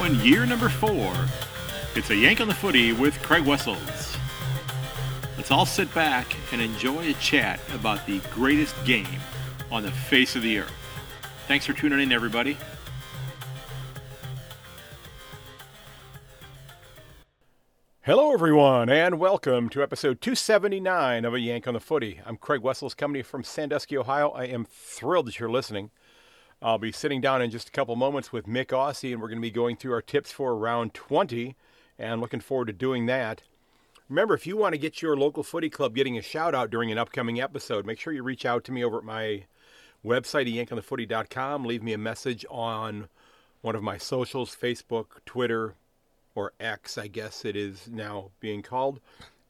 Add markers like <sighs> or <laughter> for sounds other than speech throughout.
one year number four. It's a Yank on the Footy with Craig Wessels. Let's all sit back and enjoy a chat about the greatest game on the face of the earth. Thanks for tuning in, everybody. Hello, everyone, and welcome to episode 279 of A Yank on the Footy. I'm Craig Wessels, coming from Sandusky, Ohio. I am thrilled that you're listening. I'll be sitting down in just a couple moments with Myk Aussie, and we're going to be going through our tips for round 20, and looking forward to doing that. Remember, if you want to get your local footy club getting a shout out during an upcoming episode, make sure you reach out to me over at my website, yankonthefooty.com. Leave me a message on one of my socials Facebook, Twitter, or X, I guess it is now being called,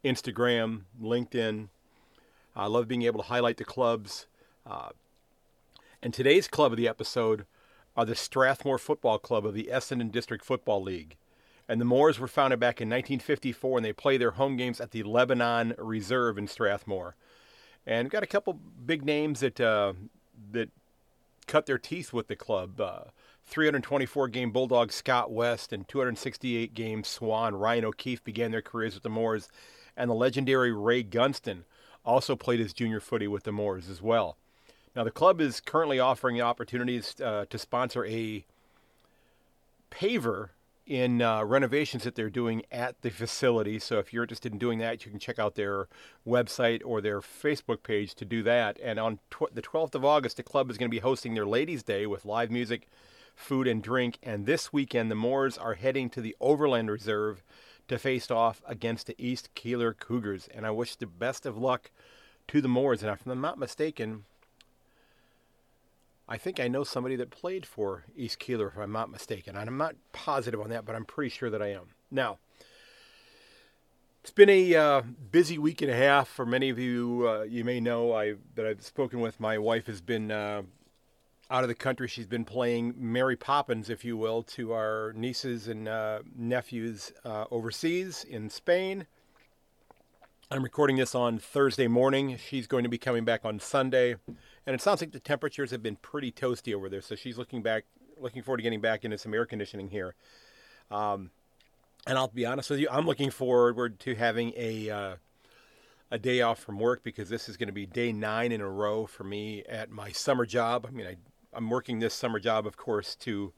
Instagram, LinkedIn. I love being able to highlight the clubs. Uh, and today's club of the episode are the Strathmore Football Club of the Essendon District Football League. And the Moors were founded back in 1954, and they play their home games at the Lebanon Reserve in Strathmore. And we've got a couple big names that uh, that cut their teeth with the club. Uh, 324 game Bulldog Scott West and 268 game Swan Ryan O'Keefe began their careers with the Moors, and the legendary Ray Gunston also played his junior footy with the Moors as well. Now, the club is currently offering opportunities uh, to sponsor a paver in uh, renovations that they're doing at the facility. So, if you're interested in doing that, you can check out their website or their Facebook page to do that. And on tw- the 12th of August, the club is going to be hosting their Ladies' Day with live music food and drink. And this weekend, the Moors are heading to the Overland Reserve to face off against the East Keilor Cougars. And I wish the best of luck to the Moors. And if I'm not mistaken, I think I know somebody that played for East Keilor, if I'm not mistaken. And I'm not positive on that, but I'm pretty sure that I am. Now, it's been a uh, busy week and a half for many of you. Uh, you may know I that I've spoken with. My wife has been uh, out of the country. She's been playing Mary Poppins, if you will, to our nieces and uh, nephews uh, overseas in Spain. I'm recording this on Thursday morning. She's going to be coming back on Sunday, and it sounds like the temperatures have been pretty toasty over there. So she's looking back, looking forward to getting back into some air conditioning here. Um, and I'll be honest with you, I'm looking forward to having a uh, a day off from work because this is going to be day nine in a row for me at my summer job. I mean, I I'm working this summer job, of course, to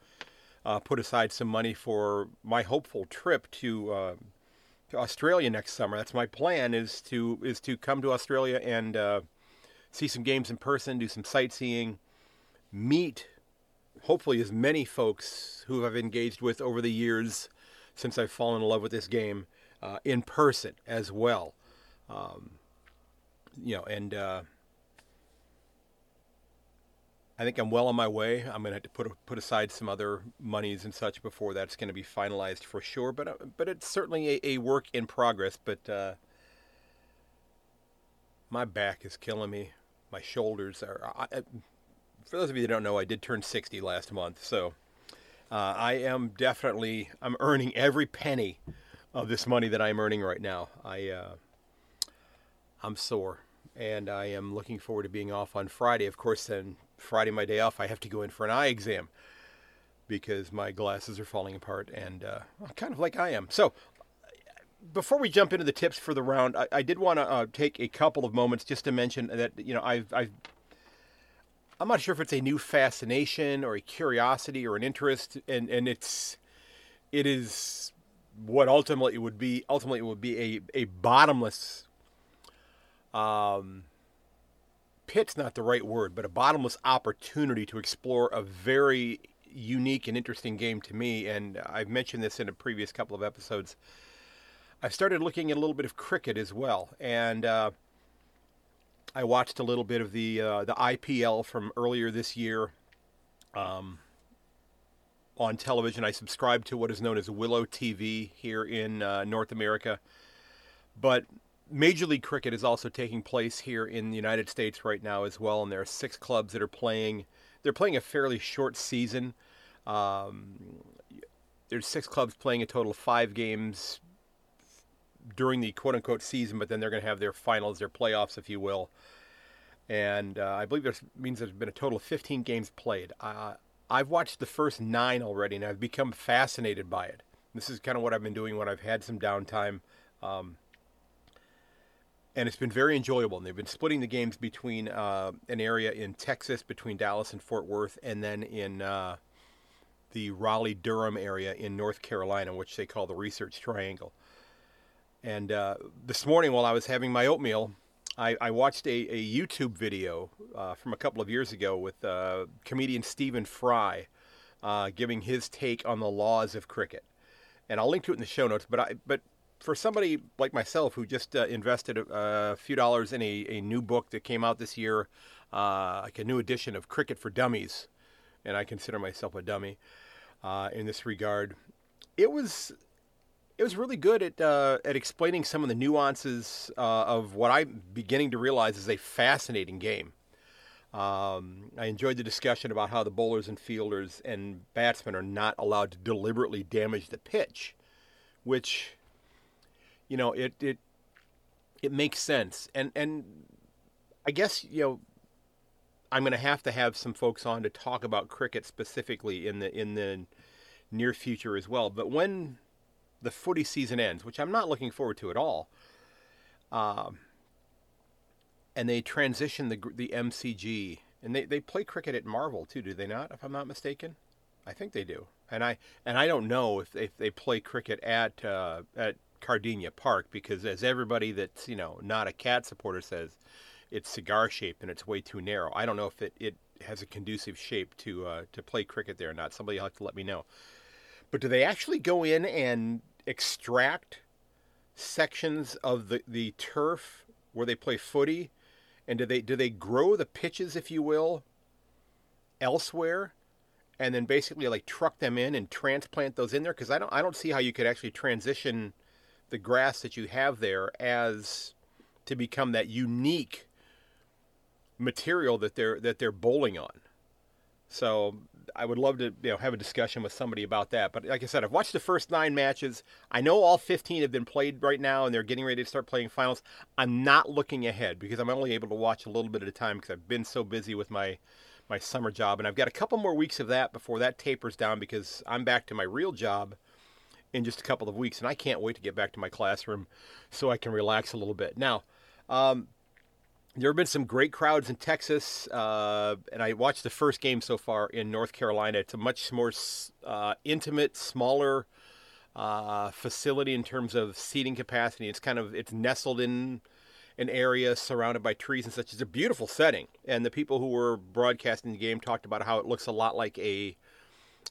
uh, put aside some money for my hopeful trip to, uh, to Australia next summer. That's my plan is to is to come to Australia and uh, see some games in person, do some sightseeing, meet hopefully as many folks who I've engaged with over the years since I've fallen in love with this game uh, in person as well. Um, you know, and uh, I think I'm well on my way. I'm going to have to put put aside some other monies and such before that's going to be finalized for sure. But uh, but it's certainly a, a, work in progress. But uh, my back is killing me. My shoulders are. I, for those of you that don't know, I did turn 60 last month, so uh, I am definitely I'm earning every penny of this money that I'm earning right now. I uh, I'm sore, and I am looking forward to being off on Friday. Of course, then Friday, my day off, I have to go in for an eye exam because my glasses are falling apart and uh, kind of like I am. So, before we jump into the tips for the round, I, I did want to uh, take a couple of moments just to mention that you know I've, I've I'm not sure if it's a new fascination or a curiosity or an interest, and and it's it is what ultimately would be ultimately would be a a bottomless um pit's not the right word, but a bottomless opportunity to explore a very unique and interesting game to me. And I've mentioned this in a previous couple of episodes. I've started looking at a little bit of cricket as well, and uh, I watched a little bit of the uh, the IPL from earlier this year um, on television. I subscribe to what is known as Willow TV here in uh, North America, but Major League Cricket is also taking place here in the United States right now as well, and there are six clubs that are playing. They're playing a fairly short season. Um, there's six clubs playing a total of five games during the quote unquote season, but then they're going to have their finals, their playoffs, if you will. And uh, I believe this means there's been a total of 15 games played. Uh, I've watched the first nine already, and I've become fascinated by it. This is kind of what I've been doing when I've had some downtime. Um, and it's been very enjoyable. And they've been splitting the games between uh, an area in Texas, between Dallas and Fort Worth, and then in uh, the Raleigh Durham area in North Carolina, which they call the Research Triangle. And uh, this morning, while I was having my oatmeal, I, I watched a, a, YouTube video uh, from a couple of years ago with uh, comedian Stephen Fry uh, giving his take on the laws of cricket. And I'll link to it in the show notes. But I, but for somebody like myself who just uh, invested a, a, few dollars in a, a new book that came out this year, uh, like a new edition of Cricket for Dummies, and I consider myself a dummy in this regard, it was it was really good at uh, at explaining some of the nuances uh, of what I'm beginning to realize is a fascinating game. Um, I enjoyed the discussion about how the bowlers and fielders and batsmen are not allowed to deliberately damage the pitch, which you know, it it it makes sense. And and I guess you know, I'm going to have to have some folks on to talk about cricket specifically in the in the near future as well. But when the footy season ends, which I'm not looking forward to at all, um, and they transition the the MCG, and they, they play cricket at Marvel too, do they not? If I'm not mistaken, I think they do. And I and I don't know if, if they play cricket at uh, at Kardinia Park because, as everybody that's you know not a cat supporter says, it's cigar shaped and it's way too narrow. I don't know if it, it has a conducive shape to uh, to play cricket there or not. Somebody will have to let me know. But do they actually go in and extract sections of the, the turf where they play footy, and do they do they grow the pitches, if you will, elsewhere? and then basically like truck them in and transplant those in there because I don't I don't see how you could actually transition the grass that you have there as to become that unique material that they're that they're bowling on. So I would love to you know have a discussion with somebody about that. But like I said, I've watched the first nine matches. I know all 15 have been played right now, and they're getting ready to start playing finals. I'm not looking ahead because I'm only able to watch a little bit at a time because I've been so busy with my my summer job, and I've got a couple more weeks of that before that tapers down because I'm back to my real job in just a couple of weeks, and I can't wait to get back to my classroom so I can relax a little bit. Now, um, there have been some great crowds in Texas, uh, and I watched the first game so far in North Carolina. It's a much more uh, intimate, smaller uh, facility in terms of seating capacity. It's kind of it's nestled in an area surrounded by trees and such. It's a beautiful setting, and the people who were broadcasting the game talked about how it looks a lot like a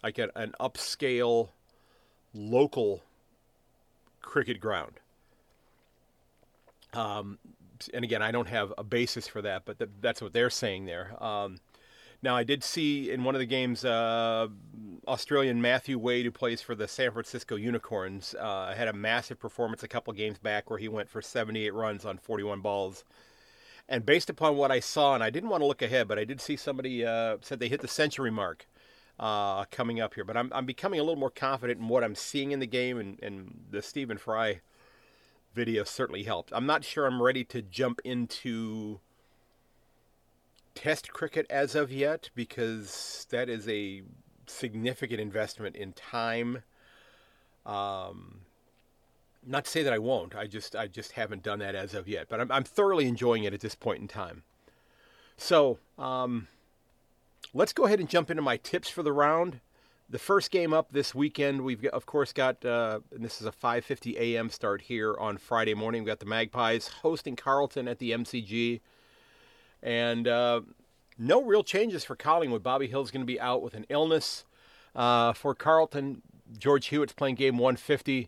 like an, an upscale local cricket ground. Um, and again, I don't have a basis for that, but th- that's what they're saying there. Um, now, I did see in one of the games, uh, Australian Matthew Wade, who plays for the San Francisco Unicorns, uh, had a massive performance a couple games back where he went for 78 runs on 41 balls. And based upon what I saw, and I didn't want to look ahead, but I did see somebody uh, said they hit the century mark uh, coming up here. But I'm, I'm becoming a little more confident in what I'm seeing in the game, and, and the Stephen Fry video certainly helped. I'm not sure I'm ready to jump into test cricket as of yet because that is a significant investment in time. Um, not to say that I won't. I just I just haven't done that as of yet. But I'm I'm thoroughly enjoying it at this point in time. So um, let's go ahead and jump into my tips for the round. The first game up this weekend, we've of course got, uh, and this is a 5:50 a.m. start here on Friday morning. We've got the Magpies hosting Carlton at the MCG, and uh, no real changes for Collingwood. Bobby Hill's going to be out with an illness. Uh, for Carlton, George Hewett's playing game 150.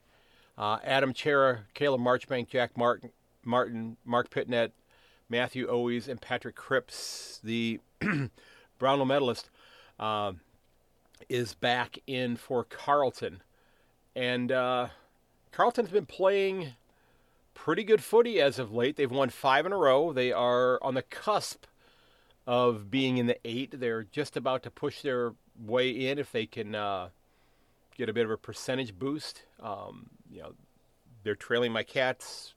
Uh, Adam Cerra, Caleb Marchbank, Jack Martin, Martin, Mark Pitnet, Matthew Owies, and Patrick Cripps, the <clears throat> Brownlow medalist, uh, is back in for Carlton. And uh, Carlton's been playing pretty good footy as of late. They've won five in a row. They are on the cusp of being in the eight. They're just about to push their way in if they can uh, get a bit of a percentage boost. Um, you know, they're trailing my cats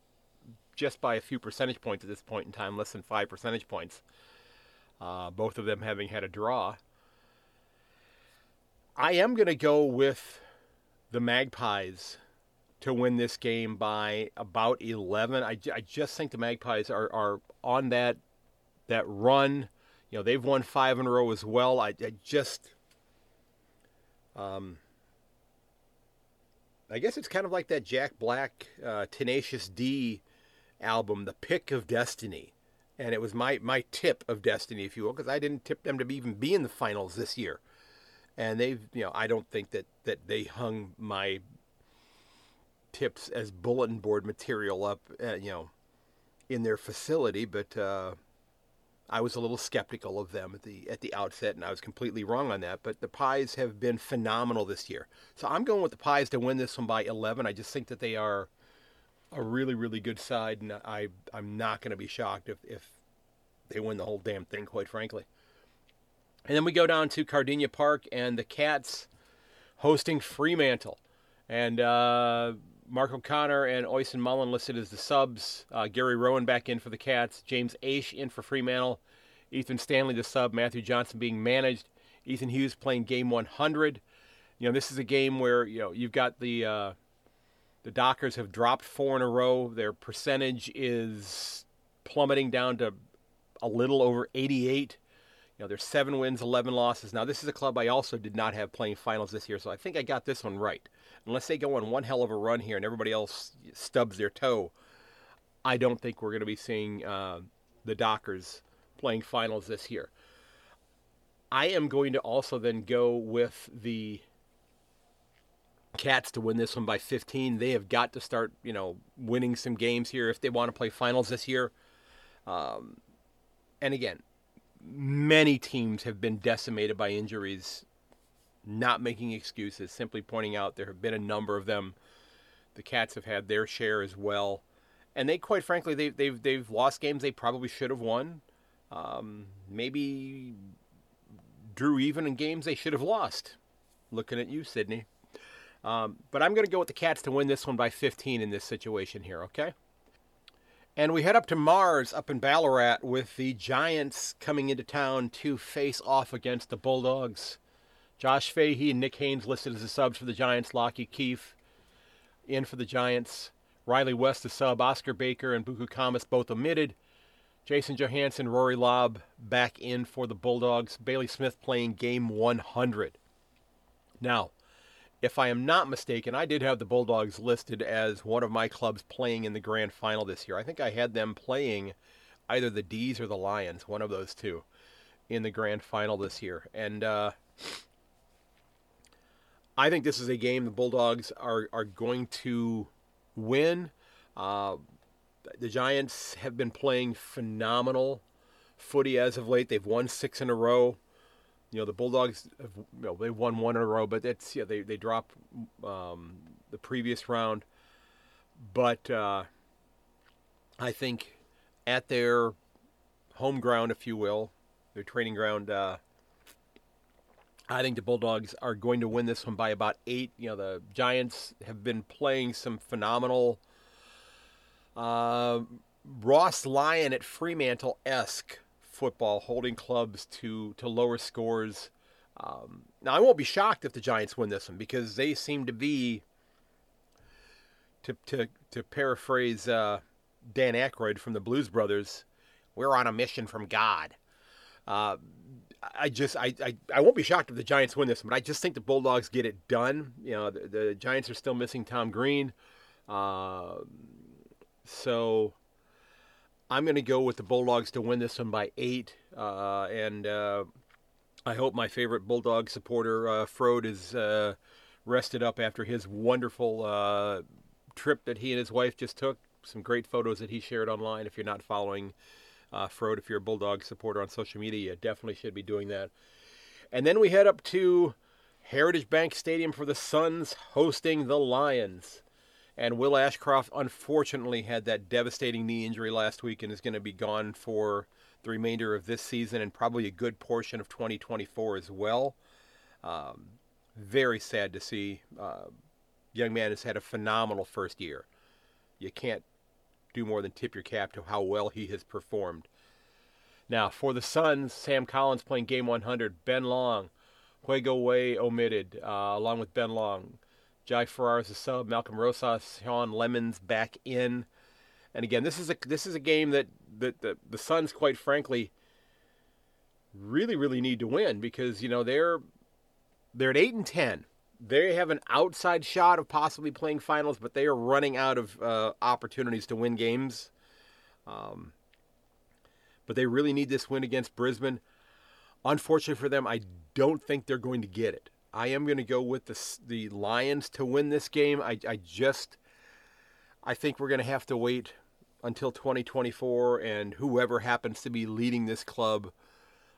just by a few percentage points at this point in time, less than five percentage points uh, both of them having had a draw. I am going to go with the Magpies to win this game by about 11. I, I just think the Magpies are, are on that that run. You know, they've won five in a row as well. I, I just, um, I guess it's kind of like that Jack Black uh, Tenacious D album, The Pick of Destiny. And it was my, my tip of destiny, if you will, because I didn't tip them to even be in the finals this year. And they've, you know, I don't think that, that they hung my tips as bulletin board material up, uh, you know, in their facility, but uh, I was a little skeptical of them at the at the outset, and I was completely wrong on that. But the Pies have been phenomenal this year, so I'm going with the Pies to win this one by 11. I just think that they are a really really good side, and I I'm not going to be shocked if if they win the whole damn thing, quite frankly. And then we go down to Kardinia Park and the Cats hosting Fremantle, and. Uh, Mark O'Connor and Oisin Mullin listed as the subs. Uh, Gary Rohan back in for the Cats. James Aish in for Fremantle. Ethan Stanley the sub. Matthew Johnson being managed. Ethan Hughes playing game 100. You know, this is a game where you know you've got the uh, the Dockers have dropped four in a row. Their percentage is plummeting down to a little over 88. You know, there's seven wins, 11 losses. Now, this is a club I also did not have playing finals this year, so I think I got this one right unless they go on one hell of a run here and everybody else stubs their toe, I don't think we're going to be seeing uh, the Dockers playing finals this year. I am going to also then go with the Cats to win this one by 15. They have got to start, you know, winning some games here if they want to play finals this year. Um, and again, many teams have been decimated by injuries not making excuses, simply pointing out there have been a number of them. The Cats have had their share as well, and they, quite frankly, they, have they've they've lost games they probably should have won. Um, maybe drew even in games they should have lost. Looking at you, Sydney. Um, but I'm going to go with the Cats to win this one by 15 in this situation here, okay? And we head up to Mars up in Ballarat with the Giants coming into town to face off against the Bulldogs. Josh Fahey and Nick Haynes listed as the subs for the Giants. Lachie Keeffe in for the Giants. Riley West, the sub. Oscar Baker and Buku Khamis both omitted. Jason Johannisen, Rory Lobb back in for the Bulldogs. Bailey Smith playing game 100. Now, if I am not mistaken, I did have the Bulldogs listed as one of my clubs playing in the grand final this year. I think I had them playing either the D's or the Lions, one of those two, in the grand final this year. And uh, I think this is a game the Bulldogs are are going to win. Uh, the Giants have been playing phenomenal footy as of late. They've won six in a row. You know the Bulldogs have you know, they won one in a row, but that's yeah they they dropped um, the previous round. But uh, I think at their home ground, if you will, their training ground, uh, I think the Bulldogs are going to win this one by about eight. You know, the Giants have been playing some phenomenal uh, Ross Lyon at Fremantle esque football, holding clubs to, to lower scores. Um, now, I won't be shocked if the Giants win this one because they seem to be, to, to, to paraphrase uh, Dan Aykroyd from the Blues Brothers, we're on a mission from God. Uh, I just I, I, I won't be shocked if the Giants win this, one, but I just think the Bulldogs get it done. You know, the, the Giants are still missing Tom Green, uh, so I'm going to go with the Bulldogs to win this one by eight, uh, and uh, I hope my favorite Bulldog supporter uh, Frode is uh, rested up after his wonderful uh, trip that he and his wife just took. Some great photos that he shared online. If you're not following uh, Frode, if you're a Bulldog supporter on social media, you definitely should be doing that. And then we head up to Heritage Bank Stadium for the Suns hosting the Lions. And Will Ashcroft unfortunately had that devastating knee injury last week and is going to be gone for the remainder of this season and probably a good portion of 2024 as well. Um, very sad to see. Uh, young man has had a phenomenal first year. You can't do more than tip your cap to how well he has performed. Now, for the Suns, Sam Collins playing game 100, Ben Long, Hewago Oea omitted, uh, along with Ben Long. Jy Farrar is a sub. Malcolm Rosas, Sean Lemmens back in. And again, this is a this is a game that, that the the Suns, quite frankly, really really need to win because you know they're they're at eight and ten. They have an outside shot of possibly playing finals, but they are running out of uh, opportunities to win games. Um, but they really need this win against Brisbane. Unfortunately for them, I don't think they're going to get it. I am going to go with the the Lions to win this game. I, I just I think we're going to have to wait until 2024 and whoever happens to be leading this club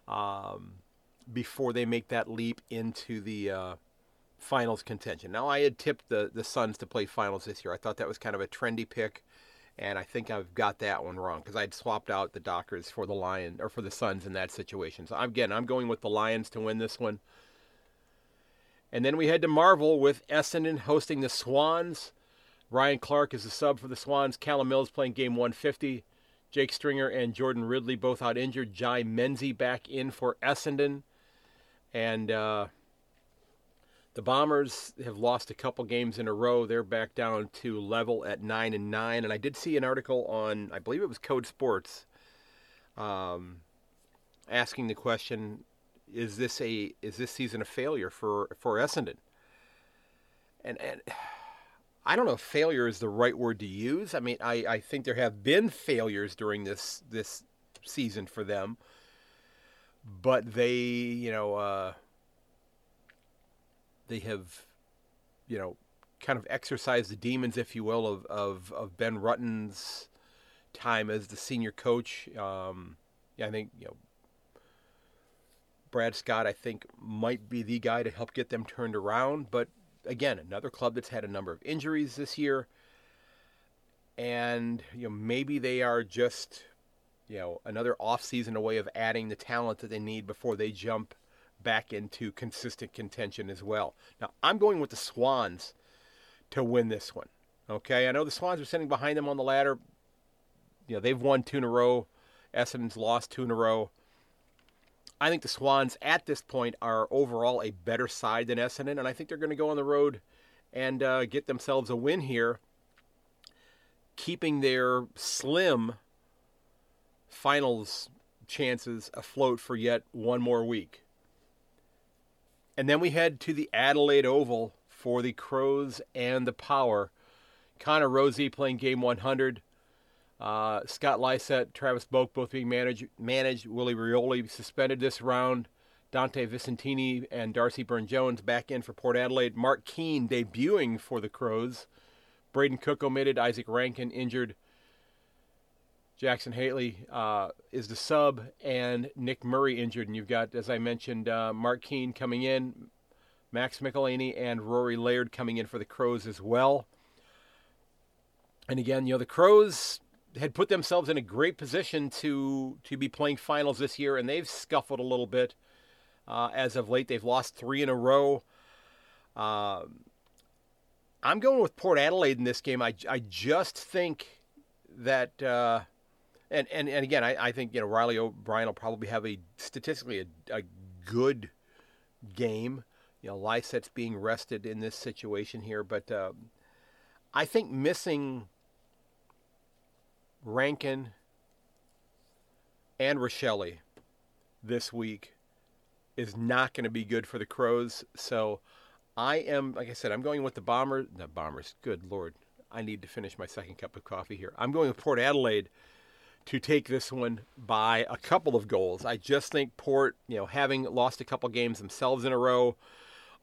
um, before they make that leap into the uh, finals contention. Now, I had tipped the, the Suns to play finals this year. I thought that was kind of a trendy pick, and I think I've got that one wrong because I'd swapped out the Dockers for the Lion or for the Suns in that situation. So again, I'm going with the Lions to win this one. And then we head to Marvel with Essendon hosting the Swans. Ryan Clarke is the sub for the Swans. Callum Mills playing game 150. Jake Stringer and Jordan Ridley both out injured. Jye Menzie back in for Essendon. And uh, the Bombers have lost a couple games in a row. They're back down to level at 9 and 9. And I did see an article on, I believe it was Code Sports, um, asking the question is this a is this season a failure for for Essendon? And and I don't know if failure is the right word to use. I mean, I, I think there have been failures during this this season for them, but they, you know, uh, they have, you know, kind of exercised the demons, if you will, of of, of Ben Rutten's time as the senior coach. Um, yeah, I think you know. Brad Scott, I think, might be the guy to help get them turned around, but again, another club that's had a number of injuries this year. And you know, maybe they are just you know another off-season away of adding the talent that they need before they jump back into consistent contention as well. Now, I'm going with the Swans to win this one. Okay, I know the Swans are sitting behind them on the ladder. You know, they've won two in a row. Essendon's lost two in a row. I think the Swans at this point are overall a better side than Essendon, and I think they're going to go on the road and uh, get themselves a win here, keeping their slim finals chances afloat for yet one more week. And then we head to the Adelaide Oval for the Crows and the Power. Connor Rozee playing game 100. Uh, Scott Lycett, Travis Boak both being managed. managed. Willie Rioli suspended this round. Dante Visentini and Darcy Byrne Jones back in for Port Adelaide. Mark Keane debuting for the Crows. Brayden Cook omitted. Izak Rankine injured. Jackson Hately uh, is the sub, and Nick Murray injured. And you've got, as I mentioned, uh, Mark Keane coming in, Max Michalanney, and Rory Laird coming in for the Crows as well. And again, you know, the Crows had put themselves in a great position to to be playing finals this year, and they've scuffled a little bit uh, as of late. They've lost three in a row. Uh, I'm going with Port Adelaide in this game. I, I just think that, uh, and, and, and again, I, I think you know Reilly O'Brien will probably have a statistically a, a good game. You know, Lycett's being rested in this situation here, but um, I think missing Rankine and Rachele this week is not going to be good for the Crows. So I am, like I said, I'm going with the Bombers. The Bombers. Good Lord. I need to finish my second cup of coffee here. I'm going with Port Adelaide to take this one by a couple of goals. I just think Port, you know, having lost a couple games themselves in a row,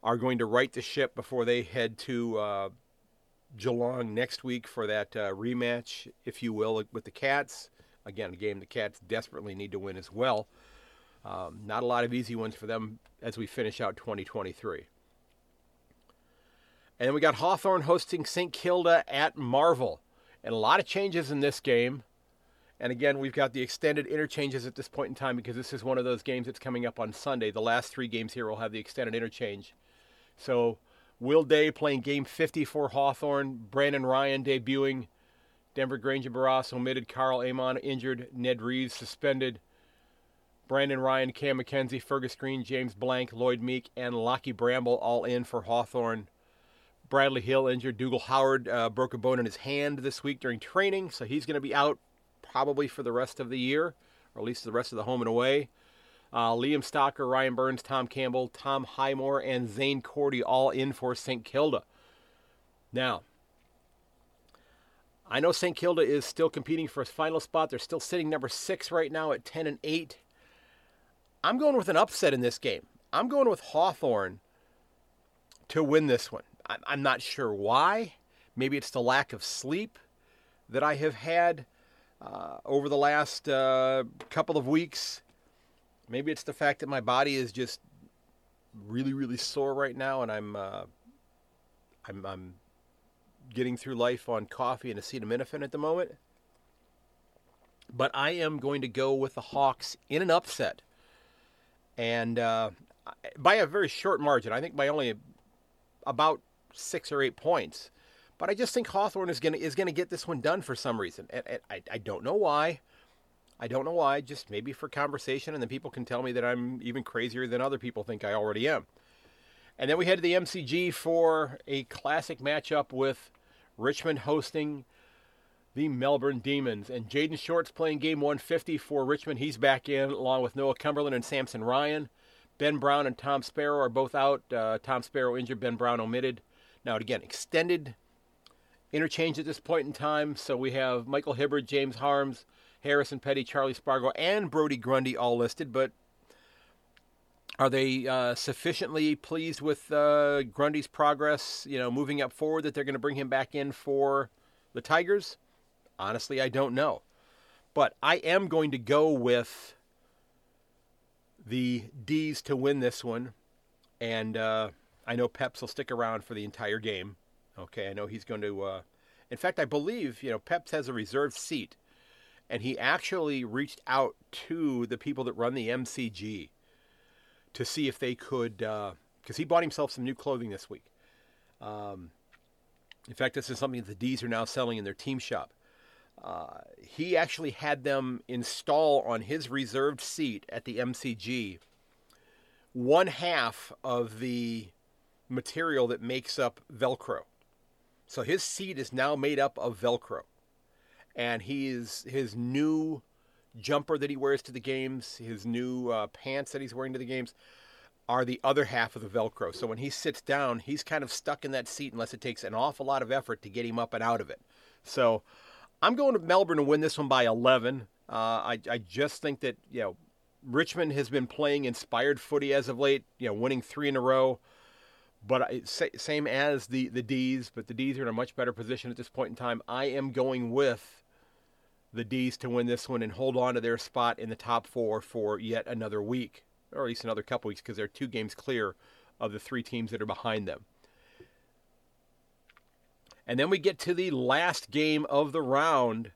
are going to right the ship before they head to uh, Geelong next week for that uh, rematch, if you will, with the Cats. Again, a game the Cats desperately need to win as well. Um, not a lot of easy ones for them as we finish out 2023. And then we got Hawthorn hosting St. Kilda at Marvel. And a lot of changes in this game. And again, we've got the extended interchanges at this point in time because this is one of those games that's coming up on Sunday. The last three games here will have the extended interchange. So Will Day playing game 50 for Hawthorn. Brandon Ryan debuting. Denver Grainger Barras omitted. Karl Amon injured. Ned Reeves suspended. Brandon Ryan, Cam Mackenzie, Fergus Greene, James Blanck, Lloyd Meek, and Lachie Bramble all in for Hawthorn. Bradley Hill injured. Dougal Howard uh, broke a bone in his hand this week during training, so he's going to be out probably for the rest of the year, or at least the rest of the home and away. Uh, Liam Stocker, Ryan Byrnes, Tom Campbell, Tom Highmore, and Zane Cordy all in for St. Kilda. Now, I know St. Kilda is still competing for a final spot. They're still sitting number six right now at 10 and 8. I'm going with an upset in this game. I'm going with Hawthorn to win this one. I'm not sure why. Maybe it's the lack of sleep that I have had uh, over the last uh, couple of weeks. Maybe it's the fact that my body is just really, really sore right now, and I'm uh, I'm, I'm getting through life on coffee and acetaminophen at the moment. But I am going to go with the Hawks in an upset, and uh, by a very short margin. I think by only about six or eight points. But I just think Hawthorn is gonna is gonna get this one done for some reason. And, and I, I don't know why. I don't know why. Just maybe for conversation, and then people can tell me that I'm even crazier than other people think I already am. And then we head to the MCG for a classic matchup with Richmond hosting the Melbourne Demons. And Jayden Short's playing game 150 for Richmond. He's back in along with Noah Cumberland and Samson Ryan. Ben Brown and Tom Sparrow are both out. Uh, Tom Sparrow injured, Ben Brown omitted. Now, again, extended interchange at this point in time. So we have Michael Hibberd, James Harmes, Harrison Petty, Charlie Spargo, and Brodie Grundy all listed. But are they uh, sufficiently pleased with uh, Grundy's progress, you know, moving up forward that they're going to bring him back in for the Tigers? Honestly, I don't know. But I am going to go with the D's to win this one. And uh, I know Peps will stick around for the entire game. Okay, I know he's going to. Uh, in fact, I believe you know Peps has a reserved seat, and he actually reached out to the people that run the MCG to see if they could, because uh, he bought himself some new clothing this week. Um, in fact, this is something that the D's are now selling in their team shop. Uh, he actually had them install on his reserved seat at the MCG one half of the material that makes up Velcro. So his seat is now made up of Velcro. And he's his new jumper that he wears to the games, his new uh, pants that he's wearing to the games, are the other half of the Velcro. So when he sits down, he's kind of stuck in that seat unless it takes an awful lot of effort to get him up and out of it. So I'm going to Melbourne to win this one by 11. Uh, I, I just think that, you know, Richmond has been playing inspired footy as of late, you know, winning three in a row. But same as the, the D's, but the D's are in a much better position at this point in time. I am going with the D's to win this one and hold on to their spot in the top four for yet another week, or at least another couple weeks, because they're two games clear of the three teams that are behind them. And then we get to the last game of the round,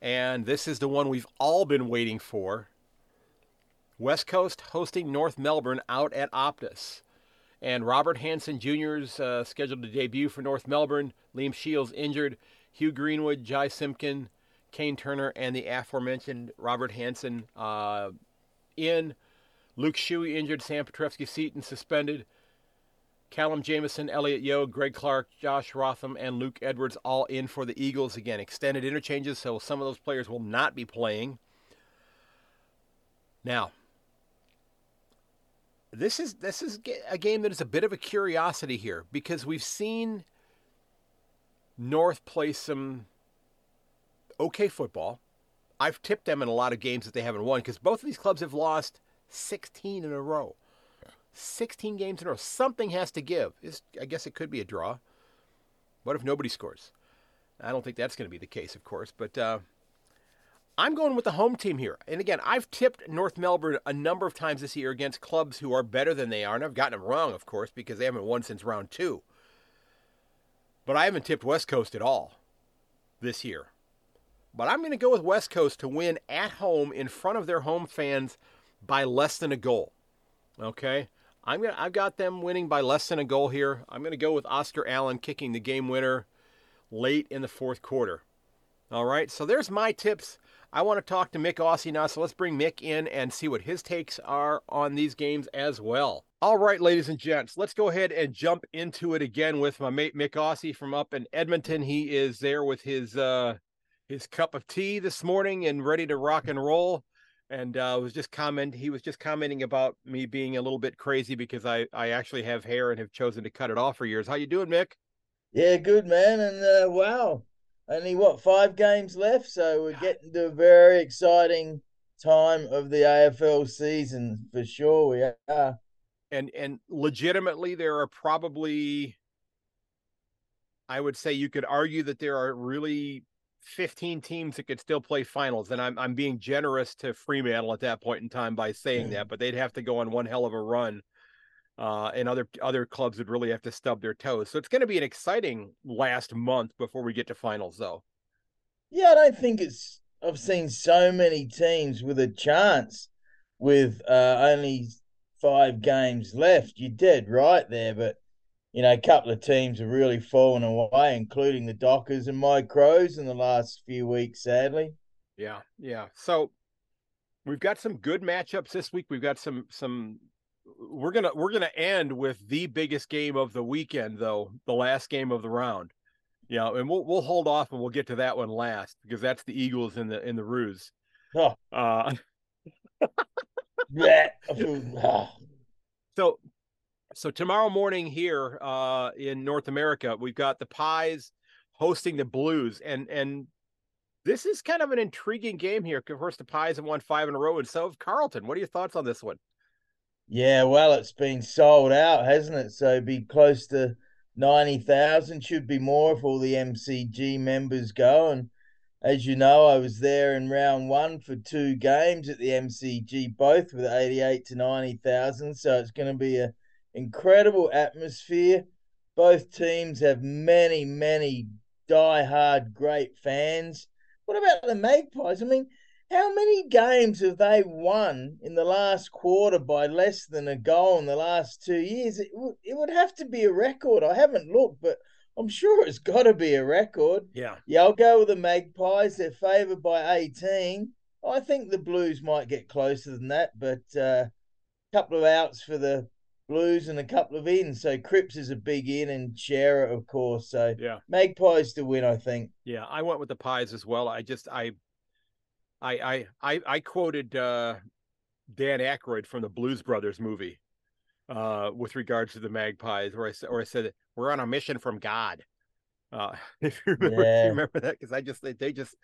and this is the one we've all been waiting for. West Coast hosting North Melbourne out at Optus. And Robert Hansen Jr. is uh, scheduled to debut for North Melbourne. Liam Shiels injured. Hugh Greenwood, Jy Simpkin, Kayne Turner, and the aforementioned Robert Hansen uh, in. Luke Shuey injured. Sam Petrevski Seton suspended. Callum Jamieson, Elliot Yeo, Greg Clark, Josh Rotham, and Luke Edwards all in for the Eagles. Again, extended interchanges, so some of those players will not be playing. Now, this is this is a game that is a bit of a curiosity here because we've seen North play some okay football. I've tipped them in a lot of games that they haven't won because both of these clubs have lost 16 in a row. 16 games in a row. Something has to give. It's, I guess it could be a draw. What if nobody scores? I don't think that's going to be the case, of course, but uh, I'm going with the home team here. And again, I've tipped North Melbourne a number of times this year against clubs who are better than they are, and I've gotten them wrong, of course, because they haven't won since round two. But I haven't tipped West Coast at all this year. But I'm going to go with West Coast to win at home in front of their home fans by less than a goal. Okay? I'm gonna, I've got them winning by less than a goal here. I'm going to go with Oscar Allen kicking the game winner late in the fourth quarter. All right, so there's my tips I want to talk to Myk Aussie now, so let's bring Myk in and see what his takes are on these games as well. All right, ladies and gents, let's go ahead and jump into it again with my mate Myk Aussie from up in Edmonton. He is there with his uh, his cup of tea this morning and ready to rock and roll. And uh, was just comment. He was just commenting about me being a little bit crazy because I I actually have hair and have chosen to cut it off for years. How you doing, Myk? Yeah, good man. And uh, wow, only what five games left, so we're getting to a very exciting time of the AFL season for sure. We are, and and legitimately, there are probably, I would say, you could argue that there are really 15 teams that could still play finals, and I'm I'm being generous to Fremantle at that point in time by saying that, but they'd have to go on one hell of a run uh, and other other clubs would really have to stub their toes. So it's going to be an exciting last month before we get to finals, though. Yeah, I don't think it's. I've seen so many teams with a chance with uh, only five games left. You're dead right there, but you know, a couple of teams have really fallen away, including the Dockers and my Crows in the last few weeks, sadly. Yeah, yeah. So we've got some good matchups this week. We've got some some we're gonna we're gonna end with the biggest game of the weekend, though the last game of the round. Yeah, and we'll we'll hold off and we'll get to that one last because that's the Eagles in the in the Roos. Oh. Uh, <laughs> so so tomorrow morning here uh, in North America, we've got the Pies hosting the Blues, and and this is kind of an intriguing game here. Of course, the Pies have won five in a row, and so have Carlton. What are your thoughts on this one? Yeah, well, it's been sold out, hasn't it? So be close to ninety thousand. Should be more if all the MCG members go. And as you know, I was there in round one for two games at the MCG, both with eighty-eight to ninety thousand. So it's going to be a incredible atmosphere. Both teams have many, many die-hard great fans. What about the Magpies? I mean, how many games have they won in the last quarter by less than a goal in the last two years? It, w- it would have to be a record. I haven't looked, but I'm sure it's got to be a record. Yeah. Yeah, I'll go with the Magpies. They're favoured by 18. I think the Blues might get closer than that, but a uh, couple of outs for the Blues and a couple of ins. So Cripps is a big in and Cerra, of course. So yeah, Magpies to win, I think. Yeah, I went with the Pies as well. I just I I I I, quoted uh, Dan Aykroyd from the Blues Brothers movie uh, with regards to the Magpies, where I said, or I said we're on a mission from God. Uh, <laughs> if you remember, yeah. if you remember that, because I just they, they just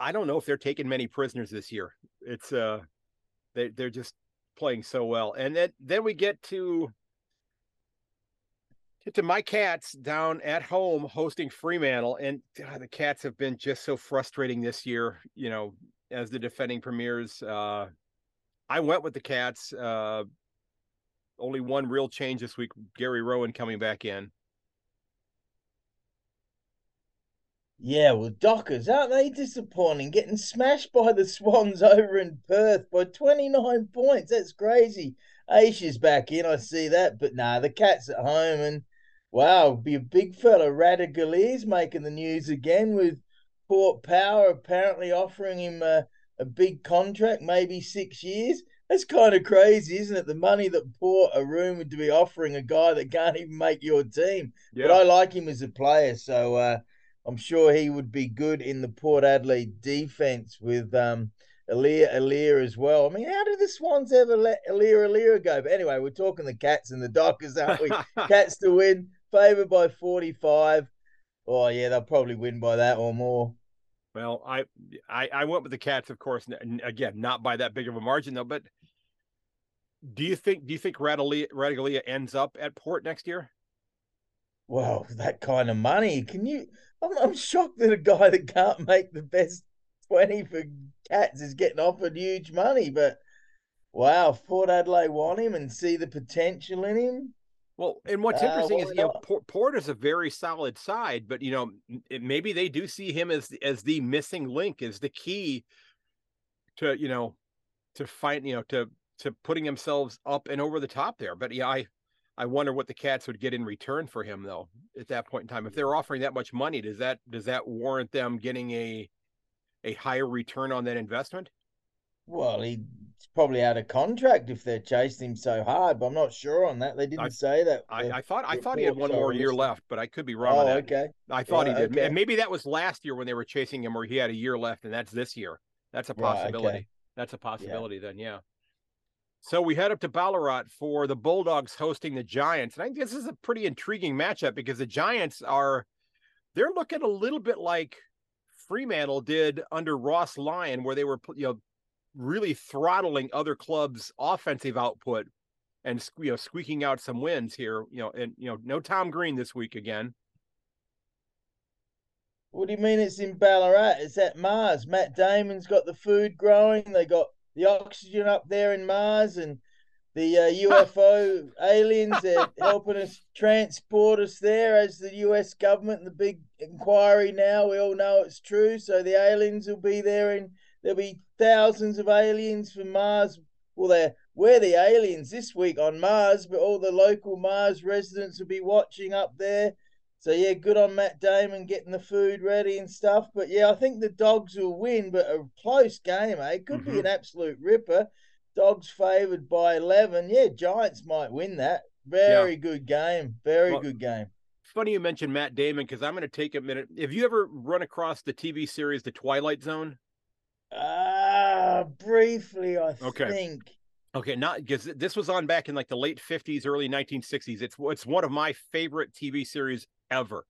I don't know if they're taking many prisoners this year. It's uh they they're just playing so well, and then then we get to get to my cats down at home hosting Fremantle, and God, the cats have been just so frustrating this year. You know, as the defending premiers, uh, I went with the cats. Uh, only one real change this week: Gary Rohan coming back in. Yeah, well, Dockers, aren't they disappointing? Getting smashed by the Swans <laughs> over in Perth by 29 points. That's crazy. Aisha's back in, I see that. But nah, the Cats at home and Wow, be a big fella. Ratugolea's making the news again with Port Power apparently offering him a, a big contract, maybe six years. That's kind of crazy, isn't it? The money that Port are rumored to be offering a guy that can't even make your team. Yeah. But I like him as a player, so uh, I'm sure he would be good in the Port Adelaide defense with um, Aliir as well. I mean, how did the Swans ever let Aliir Aliir go? But anyway, we're talking the Cats and the Dockers, aren't we? <laughs> Cats to win favored by 45. Oh, yeah, they'll probably win by that or more. Well, I I, I went with the Cats, of course. Again, not by that big of a margin, though. But do you think do you think Ratugolea ends up at Port next year? Well, that kind of money. Can you? I'm, I'm shocked that a guy that can't make the best twenty for Cats is getting offered huge money. But wow, Port Adelaide want him and see the potential in him. Well, and what's uh, interesting is you know Port, Port is a very solid side, but you know maybe they do see him as as the missing link, as the key to you know to find you know to to putting themselves up and over the top there. But yeah, I I wonder what the Cats would get in return for him though at that point in time. If mm. they're offering that much money, does that does that warrant them getting a a higher return on that investment? Well, he's probably out of contract if they're chasing him so hard, but I'm not sure on that. They didn't I, say that. I, I thought I thought he had one more year left, but I could be wrong. Oh, okay. I thought right, he did, okay. and maybe that was last year when they were chasing him, where he had a year left, and that's this year. That's a possibility. Right, okay. That's a possibility. Yeah. Then, yeah. So we head up to Ballarat for the Bulldogs hosting the Giants, and I think this is a pretty intriguing matchup because the Giants are they're looking a little bit like Fremantle did under Ross Lyon, where they were you know really throttling other clubs' offensive output and you know squeaking out some wins here. You know, and you know no Tom Green this week again. What do you mean it's in Ballarat? It's at Mars. Matt Damon's got the food growing. They got the oxygen up there in Mars and the uh, UFO <laughs> aliens are helping us transport us there as the US government the big inquiry now. We all know it's true. So the aliens will be there and there'll be thousands of aliens from Mars. Well, they're, we're the aliens this week on Mars, but all the local Mars residents will be watching up there. So yeah, good on Matt Damon getting the food ready and stuff. But yeah, I think the dogs will win, but a close game, eh? Could mm-hmm. be an absolute ripper. Dogs favored by eleven. Yeah, Giants might win that. Very yeah. good game. Very well, good game. Funny you mentioned Matt Damon because I'm going to take a minute. Have you ever run across the TV series The Twilight Zone? Ah, uh, briefly, I okay. think. Okay, not because this was on back in like the late 50s, early 1960s. It's it's one of my favorite TV series ever.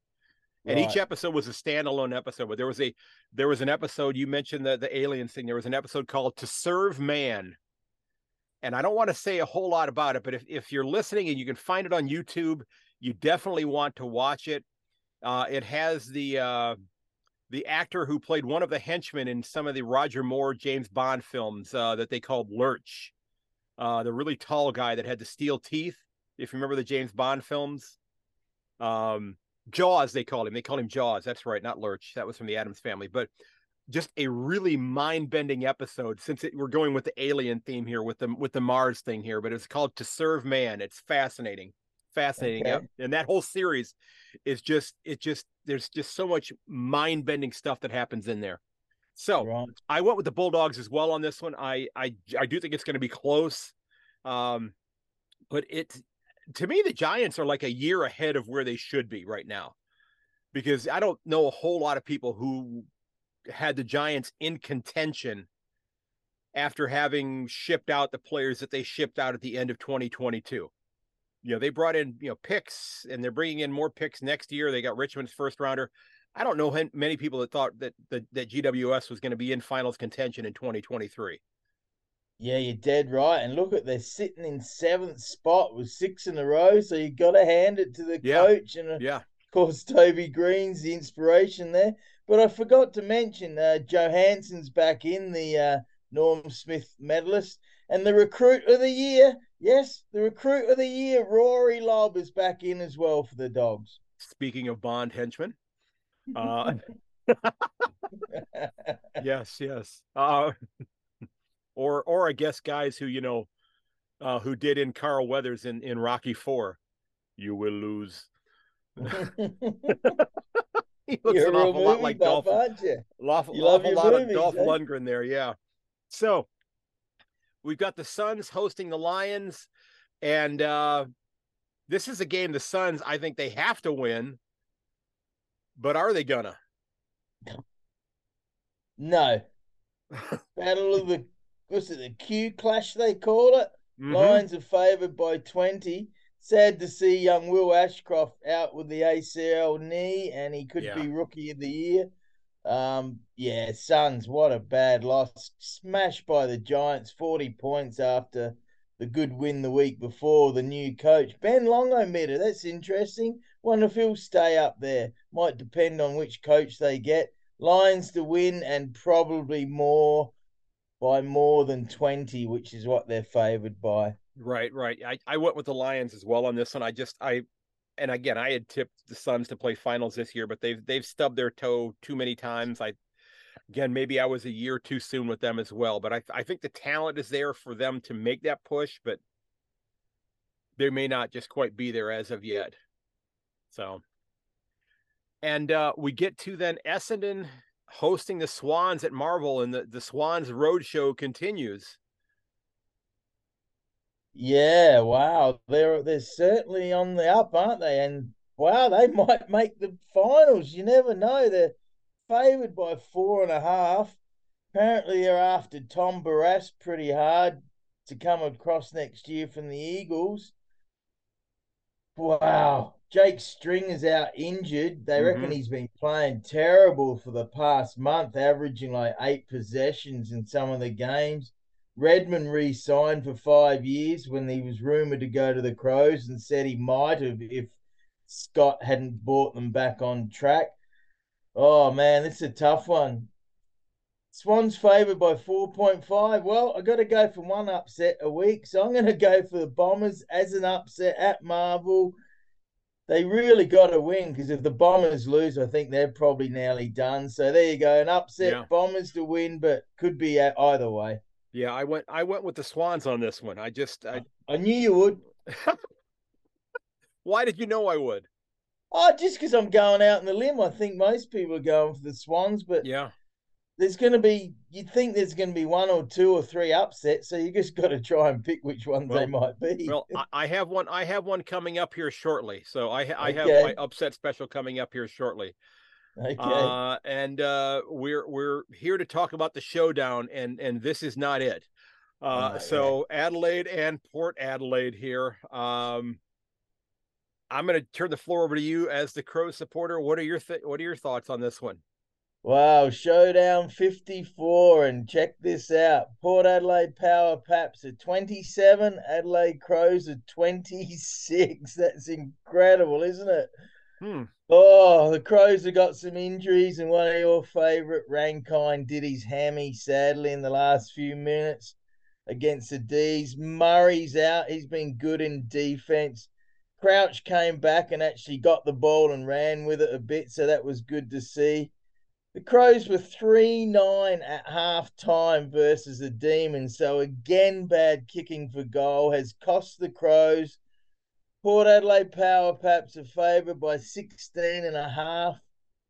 And right. each episode was a standalone episode, but there was a there was an episode you mentioned the the aliens thing. There was an episode called "To Serve Man," and I don't want to say a whole lot about it, but if if you're listening and you can find it on YouTube, you definitely want to watch it. Uh, it has the uh, the actor who played one of the henchmen in some of the Roger Moore James Bond films uh, that they called Lurch, uh, the really tall guy that had the steel teeth. If you remember the James Bond films, um, Jaws, they called him. They called him Jaws. That's right, not Lurch. That was from the Addams family. But just a really mind-bending episode since it, we're going with the alien theme here with the with the Mars thing here, but it's called To Serve Man. It's fascinating. Fascinating. Okay. And that whole series is just it just there's just so much mind-bending stuff that happens in there. So right. I went with the Bulldogs as well on this one. I I I do think it's going to be close. Um but it's to me, the Giants are like a year ahead of where they should be right now, because I don't know a whole lot of people who had the Giants in contention after having shipped out the players that they shipped out at the end of 2022. You know, they brought in, you know, picks and they're bringing in more picks next year. They got Richmond's first rounder. I don't know many people that thought that that, that GWS was going to be in finals contention in 2023. Yeah, you're dead right. And look at they're sitting in seventh spot with six in a row. So you got to hand it to the yeah. coach. And uh, yeah, of course, Toby Greene's the inspiration there. But I forgot to mention uh, Johannisen's back in the uh, Norm Smith medalist and the recruit of the year. Yes, the recruit of the year, Rory Lobb, is back in as well for the Dogs. Speaking of Bond henchmen, <laughs> uh, <laughs> <laughs> yes, yes. Uh, or or I guess guys who you know uh, who did in Carl Weathers in in Rocky Four. You will lose. <laughs> <laughs> he looks You're an awful lot like Dolph. You? Awful, you awful lot movies, <laughs> of Dolph eh? Lundgren there, yeah. So we've got the Suns hosting the Lions, and uh, this is a game the Suns I think they have to win. But are they gonna? No. Battle of the was it the Q clash they call it? Mm-hmm. Lions are favoured by 20. Sad to see young Will Ashcroft out with the ACL knee, and he could yeah. be rookie of the year. Um, yeah, Suns, what a bad loss. Smashed by the Giants, 40 points after the good win the week before. The new coach, Ben Longo Longometer, that's interesting. Wonder if he'll stay up there. Might depend on which coach they get. Lions to win and probably more by more than 20, which is what they're favored by. Right, right. I, I went with the Lions as well on this one. I just I and again I had tipped the Suns to play finals this year, but they've they've stubbed their toe too many times. I again maybe I was a year too soon with them as well, but I I think the talent is there for them to make that push, but they may not just quite be there as of yet. So and uh we get to then Essendon hosting the Swans at Marvel, and the the Swans Roadshow continues. Yeah, wow. They're they're certainly on the up, aren't they? And wow, they <laughs> might make the finals. You never know. They're favoured by four and a half. Apparently, they're after Tom Barrass pretty hard to come across next year from the Eagles. Wow. Jake String is out injured. They reckon Mhm. he's been playing terrible for the past month, averaging like eight possessions in some of the games. Redmond re signed for five years when he was rumored to go to the Crows and said he might have if Scott hadn't brought them back on track. Oh man, this is a tough one. Swans favoured by 4.5. Well, I got to go for one upset a week, so I'm going to go for the Bombers as an upset at Marvel. They really got to win because if the Bombers lose, I think they're probably nearly done. So there you go, an upset Yeah. Bombers to win, but could be either way. Yeah, I went I went with the Swans on this one. I just I I knew you would. <laughs> why did you know I would? Oh, just because I'm going out in the limb, I think most people are going for the Swans, but Yeah. There's going to be, you'd think there's going to be one or two or three upsets, so you just got to try and pick which ones they might be. Well, <laughs> I, have one. I have one coming up here shortly. So I I have Okay. my upset special coming up here shortly. okay. Uh, and uh, we're we're here to talk about the showdown, and and this is not it. Uh, Oh, yeah. so Adelaide and Port Adelaide here. Um, I'm going to turn the floor over to you as the Crow supporter. What are your th- what are your thoughts on this one? Wow, Showdown 54. And check this out Port Adelaide Power Paps at 27, Adelaide Crows at 26. <laughs> That's incredible, isn't it? Hmm. Oh, the Crows have got some injuries, and one of your favourite, Rankine, did his hammy sadly in the last few minutes against the D's. Murray's out. He's been good in defence. Crouch came back and actually got the ball and ran with it a bit, so that was good to see. The Crows were 3 9 at half time versus the Demons. So, again, bad kicking for goal has cost the Crows. Port Adelaide Power Paps are favoured by 16 and a half.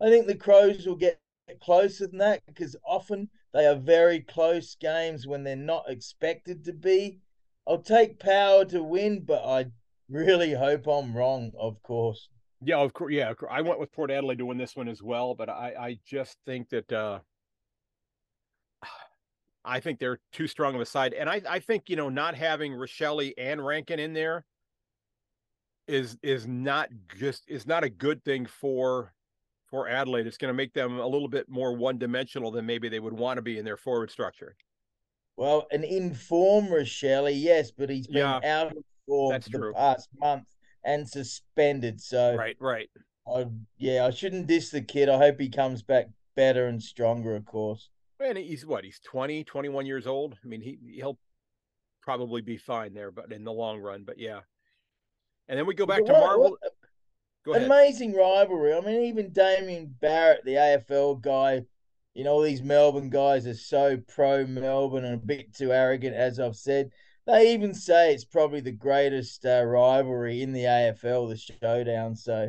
I think the Crows will get closer than that because often they are very close games when they're not expected to be. I'll take Power to win, but I really hope I'm wrong, of course. Yeah, of course. Yeah, I went with Port Adelaide to win this one as well, but I I just think that uh, <sighs> I think they're too strong of a side, and I I think you know not having Rachele and Rankine in there is is not just is not a good thing for for Adelaide. It's going to make them a little bit more one dimensional than maybe they would want to be in their forward structure. Well, an informed Rachele, yes, but he's been Yeah, out of form for the true. past month and suspended. So, Right, right. I, yeah, I shouldn't diss the kid. I hope he comes back better and stronger, of course. And he's what? He's 20, 21 years old. I mean, he he'll probably be fine there, but in the long run. But yeah. And then we go back But to Marvel. what- Go ahead. amazing rivalry. I mean, even Damian Barrett, the AFL guy, you know, all these Melbourne guys are so pro Melbourne and a bit too arrogant, as I've said. They even say it's probably the greatest uh, rivalry in the AFL, the showdown. So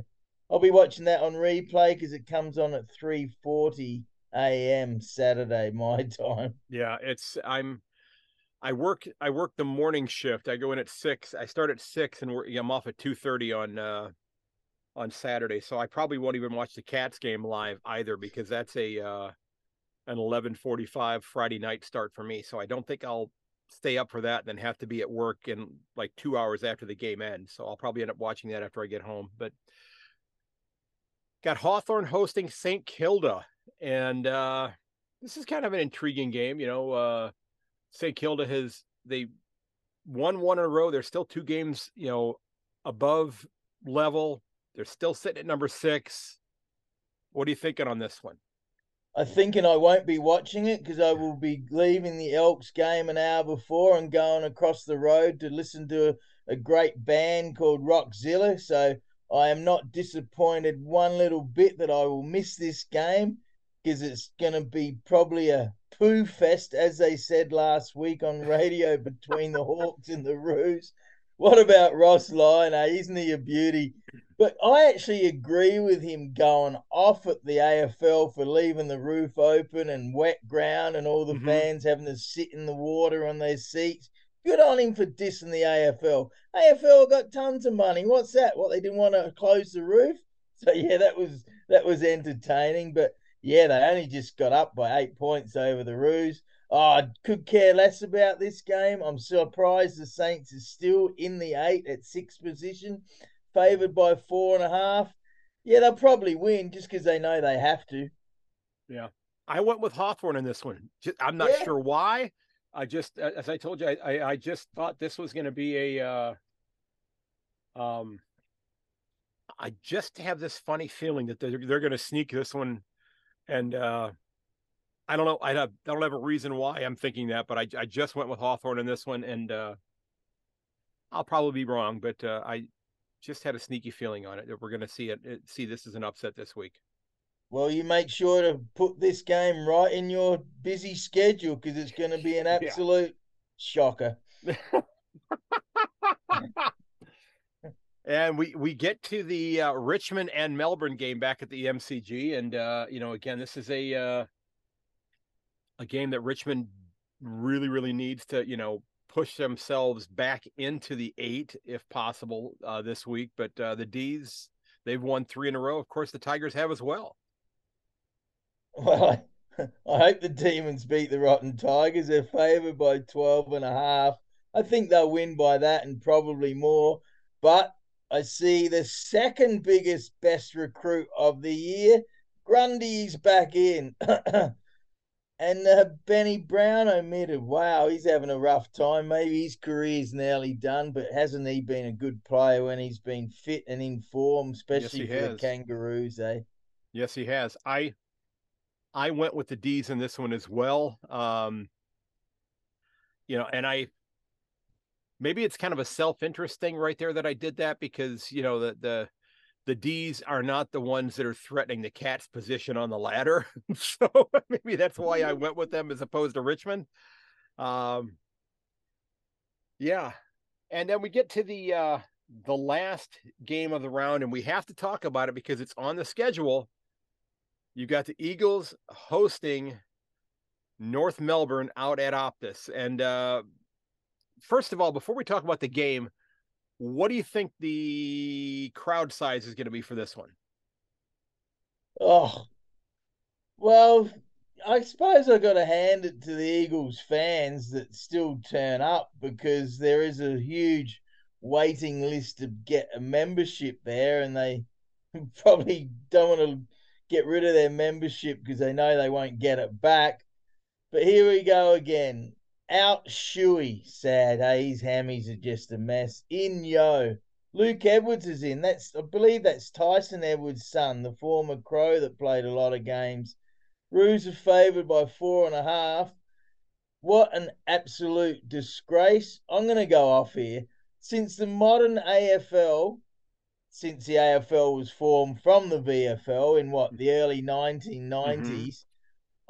I'll be watching that on replay because it comes on at three forty a.m. Saturday <laughs> my time. Yeah, it's I'm I work I work the morning shift. I go in at six. I start at six and I'm off at two thirty on uh on Saturday. So I probably won't even watch the Cats game live either because that's a uh an eleven forty five Friday night start for me. So I don't think I'll stay up for that and then have to be at work in like two hours after the game ends. So I'll probably end up watching that after I get home. But got Hawthorn hosting St. Kilda. And uh this is kind of an intriguing game, you know. Uh St. Kilda has they won one in a row. They're still two games, you know, above level. They're still sitting at number six. What are you thinking on this one? I thinking I won't be watching it because I will be leaving the Elks game an hour before and going across the road to listen to a, a great band called Rockzilla. So I am not disappointed one little bit that I will miss this game because it's going to be probably a poo fest, as they said last week on radio <laughs> between the Hawks and the Roos. What about Ross Lyon? eh? Isn't he a beauty? But I actually agree with him going off at the AFL for leaving the roof open and wet ground and all the mm-hmm. fans having to sit in the water on their seats. Good on him for dissing the AFL. AFL got tons of money. What's that? What they didn't want to close the roof? <laughs> So yeah, that was that was entertaining. But yeah, they only just got up by eight points over the Roos. Oh, I could care less about this game. I'm surprised the Saints are still in the eight at sixth position favoured by four and a half. Yeah, they'll probably win just because they know they have to. Yeah. I went with Hawthorn in this one. I'm not yeah. sure why. I just, as I told you, I, I just thought this was going to be a, uh, um, I just have this funny feeling that they're, they're going to sneak this one. And, uh, I don't know. I, have, I don't have a reason why I'm thinking that, but I, I just went with Hawthorn in this one. And, uh, I'll probably be wrong, but, uh, I, just had a sneaky feeling on it that we're going to see it, see this as an upset this week. Well, you make sure to put this game right in your busy schedule because it's going to be an <laughs> absolute yeah. shocker. and we we get to the uh, Richmond and Melbourne game back at the MCG, and uh, you know, again, this is a uh, a game that Richmond really really needs to you know push themselves back into the eight if possible uh, this week. But uh, the D's, they've won three in a row. Of course, the Tigers have as well. Well, I, <laughs> I hope the Demons beat the Rotten Tigers. They're favored by 12 and a half. I think they'll win by that and probably more. But I see the second biggest best recruit of the year. Grundy's back in. <clears throat> And uh, Benny Brown omitted. Wow, he's having a rough time. Maybe his career's nearly done, but hasn't he been a good player when he's been fit and in form, especially yes, for has. the Kangaroos, eh? Yes, he has. I I went with the D's in this one as well. Um, you know, and I maybe it's kind of a self-interest thing right there that I did that because, you know, the the the D's are not the ones that are threatening the Cats' position on the ladder. <laughs> so <laughs> maybe that's why I went with them as opposed to Richmond. Um, yeah, and then we get to the uh, the last game of the round, and we have to talk about it because it's on the schedule. You've got the Eagles hosting North Melbourne out at Optus, and uh, first of all, before we talk about the game, what do you think the crowd size is going to be for this one? Oh, well, I suppose I've got to hand it to the Eagles fans that still turn up because there is a huge waiting list to get a membership there, and they <laughs> probably don't want to get rid of their membership because they know they won't get it back. But here we go again. Out Shuey, sad. Hey, his hammies are just a mess. In Yo. Luke Edwards is in. That's I believe that's Tyson Edwards' son, the former Crow that played a lot of games. Roos are favoured by four and a half. What an absolute disgrace. I'm going to go off here. Since the modern AFL, since the AFL was formed from the VFL in what, the early 1990s, mm-hmm.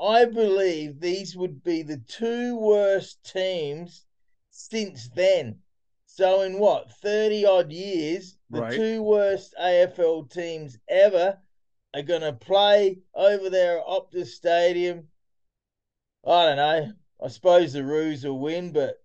I believe these would be the two worst teams since then. So, in what, 30 odd years, the right. two worst AFL teams ever are going to play over there at Optus Stadium. I don't know. I suppose the Roos will win, but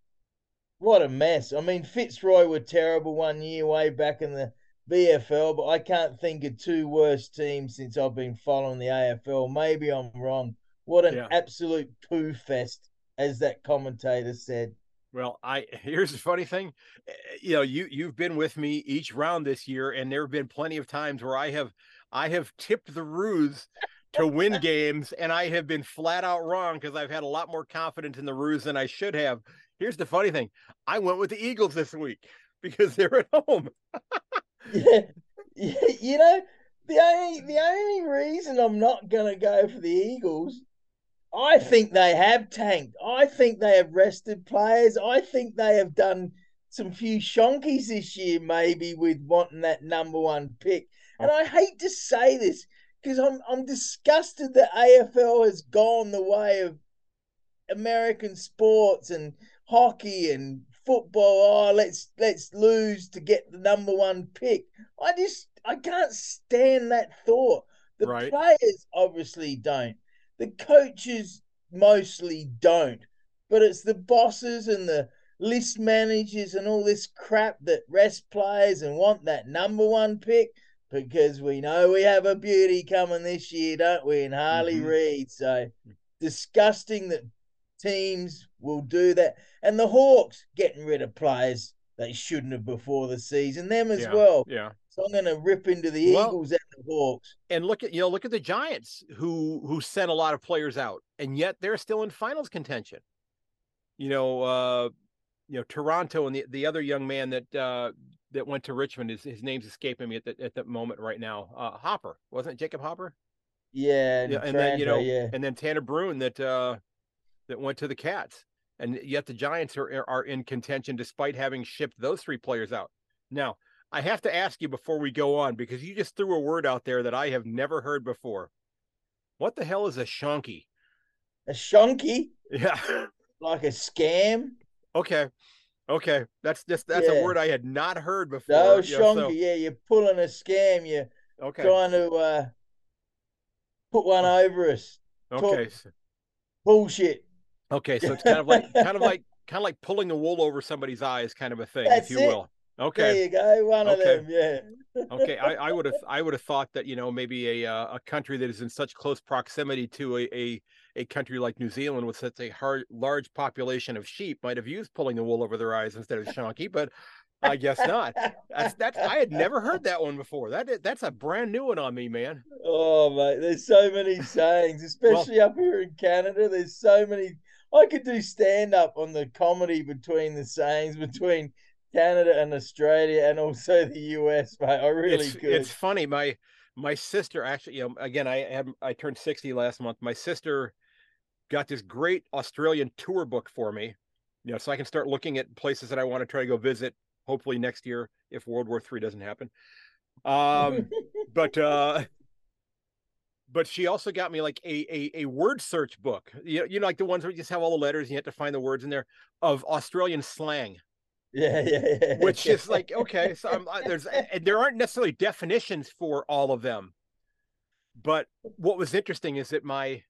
what a mess. I mean, Fitzroy were terrible one year way back in the VFL, but I can't think of two worse teams since I've been following the AFL. Maybe I'm wrong. What an yeah. absolute poo fest, as that commentator said. Well, I here's the funny thing, eh, you know, you you've been with me each round this year, and there have been plenty of times where I have I have tipped the Roos to win <laughs> games, and I have been flat out wrong because I've had a lot more confidence in the Roos than I should have. Here's the funny thing: I went with the Eagles this week <laughs> because they're at home. <laughs> yeah, you know, the only the only reason I'm not gonna go for the Eagles I think they have tanked. I think they have rested players. I think they have done some few shonkies this year, maybe with wanting that number one pick. And I hate to say this because I'm I'm disgusted that AFL has gone the way of American sports and hockey and football. Oh, let's let's lose to get the number one pick. I just I can't stand that thought. The Right. players obviously don't. The coaches mostly don't. But it's the bosses and the list managers and all this crap that rest players and want that number one pick because we know we have a beauty coming this year, don't we? In Harley Mhm. Reid. So disgusting that teams will do that. And the Hawks getting rid of players they shouldn't have before the season, them as yeah, well. Yeah. So I'm going to rip into the Well- Eagles and the Hawks. And look at you know look at the Giants who who sent a lot of players out, and yet they're still in finals contention. You know, uh, you know Taranto and the the other young man that uh, that went to Richmond his his name's escaping me at the at the moment right now. Uh, Hopper wasn't it Jacob Hopper? Yeah, and, Yeah, and then you know, yeah. and then Tanner Bruhn that uh, that went to the Cats, and yet the Giants are are in contention despite having shipped those three players out. Now, I have to ask you before we go on because you just threw a word out there that I have never heard before. What the hell is a shonky? a shonky, Yeah. like a scam. okay. Okay. That's just that's Yeah. a word I had not heard before. No, you know, shonky. so- Yeah, you're pulling a scam. You're okay. trying to uh, put one over us. Okay. so- Bullshit. Okay, so it's <laughs> kind of like kind of like kind of like pulling the wool over somebody's eyes kind of a thing, That's if you it. will. There Okay. you go. One of them. Yeah. okay I, I would have <laughs> i would have thought that you know maybe a uh, a country that is in such close proximity to a, a a country like new zealand with such a hard, large population of sheep might have used pulling the wool over their eyes instead of shonky but i guess not that's that's i had never heard that one before that that's a brand new one on me man Oh mate, there's so many <laughs> sayings, especially up here in Canada. There's so many. I could do stand up on the comedy between the sayings between Canada and Australia, and also <laughs> the US, mate. I really it's, could. it's funny my my sister actually you know again i had i turned 60 last month my sister got this great australian tour book for me you know so i can start looking at places that i want to try to go visit hopefully next year if world war three doesn't happen um <laughs> but uh but she also got me like a, a a word search book you know, you know like the ones where you just have all the letters and you have to find the words in there of australian slang yeah, yeah, yeah. which is like <laughs> okay so I'm, there's and there aren't necessarily definitions for all of them but what was interesting is that my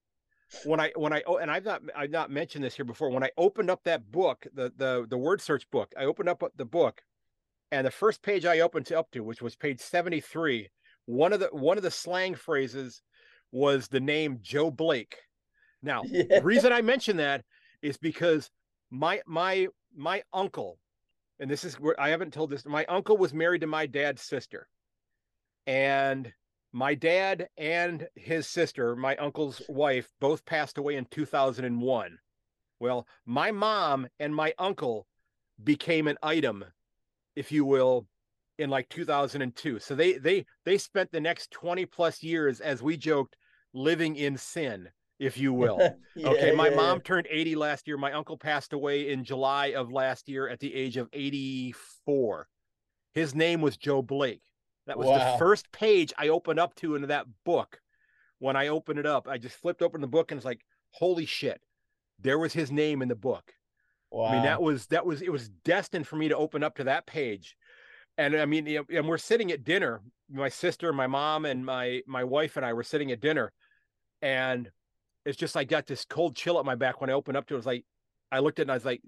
when i when i oh and i've not i've not mentioned this here before when i opened up that book the the the word search book i opened up the book and the first page i opened up to which was page 73 one of the one of the slang phrases was the name joe blake now <laughs> Yeah. the reason I mention that is because my my my uncle, and this is where I haven't told this. My uncle was married to my dad's sister, and my dad and his sister, my uncle's wife, both passed away in 2001. Well, my mom and my uncle became an item, if you will, in like 2002. So they they they spent the next 20 plus years, as we joked, living in sin, if you <laughs> will. Yeah, Okay, my yeah, mom turned 80 last year. My uncle passed away in July of last year at the age of 84. His name was Joe Blake. That was Wow. the first page I opened up to into that book. When I opened it up, I just flipped open the book and it's like, holy shit. There was his name in the book. Wow. I mean, that was that was it was destined for me to open up to that page. And I mean, and we're sitting at dinner. My sister, my mom, and my my wife and I were sitting at dinner, and it's just I got this cold chill at my back when I opened up to it. It was like I looked at it and I was like,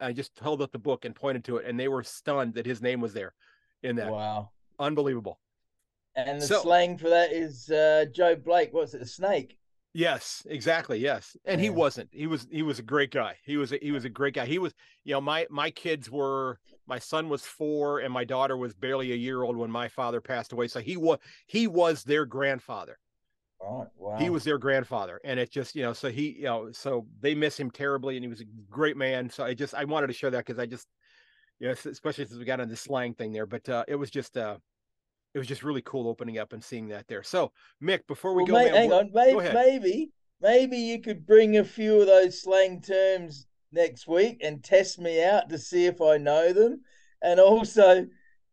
I just held up the book and pointed to it, and they were stunned that his name was there in that. wow. Unbelievable. And the So- slang for that is uh, Joe Blake. What's it? A snake. Yes, exactly. Yes, and he wasn't. He was. He was a great guy. He was. A, he was a great guy. He was. You know, my my kids were. My son was four, and my daughter was barely a year old when my father passed away. So he was. He was their grandfather. Right. Wow. He was their grandfather, and it just you know. So he you know. So they miss him terribly, and he was a great man. So I just I wanted to share that because I just, you know, especially since we got on the slang thing there. But uh, it was just uh, it was just really cool opening up and seeing that there. So Mick, before we Well, go, mate, man, hang on. Maybe, maybe, maybe you could bring a few of those slang terms next week and test me out to see if I know them. And also,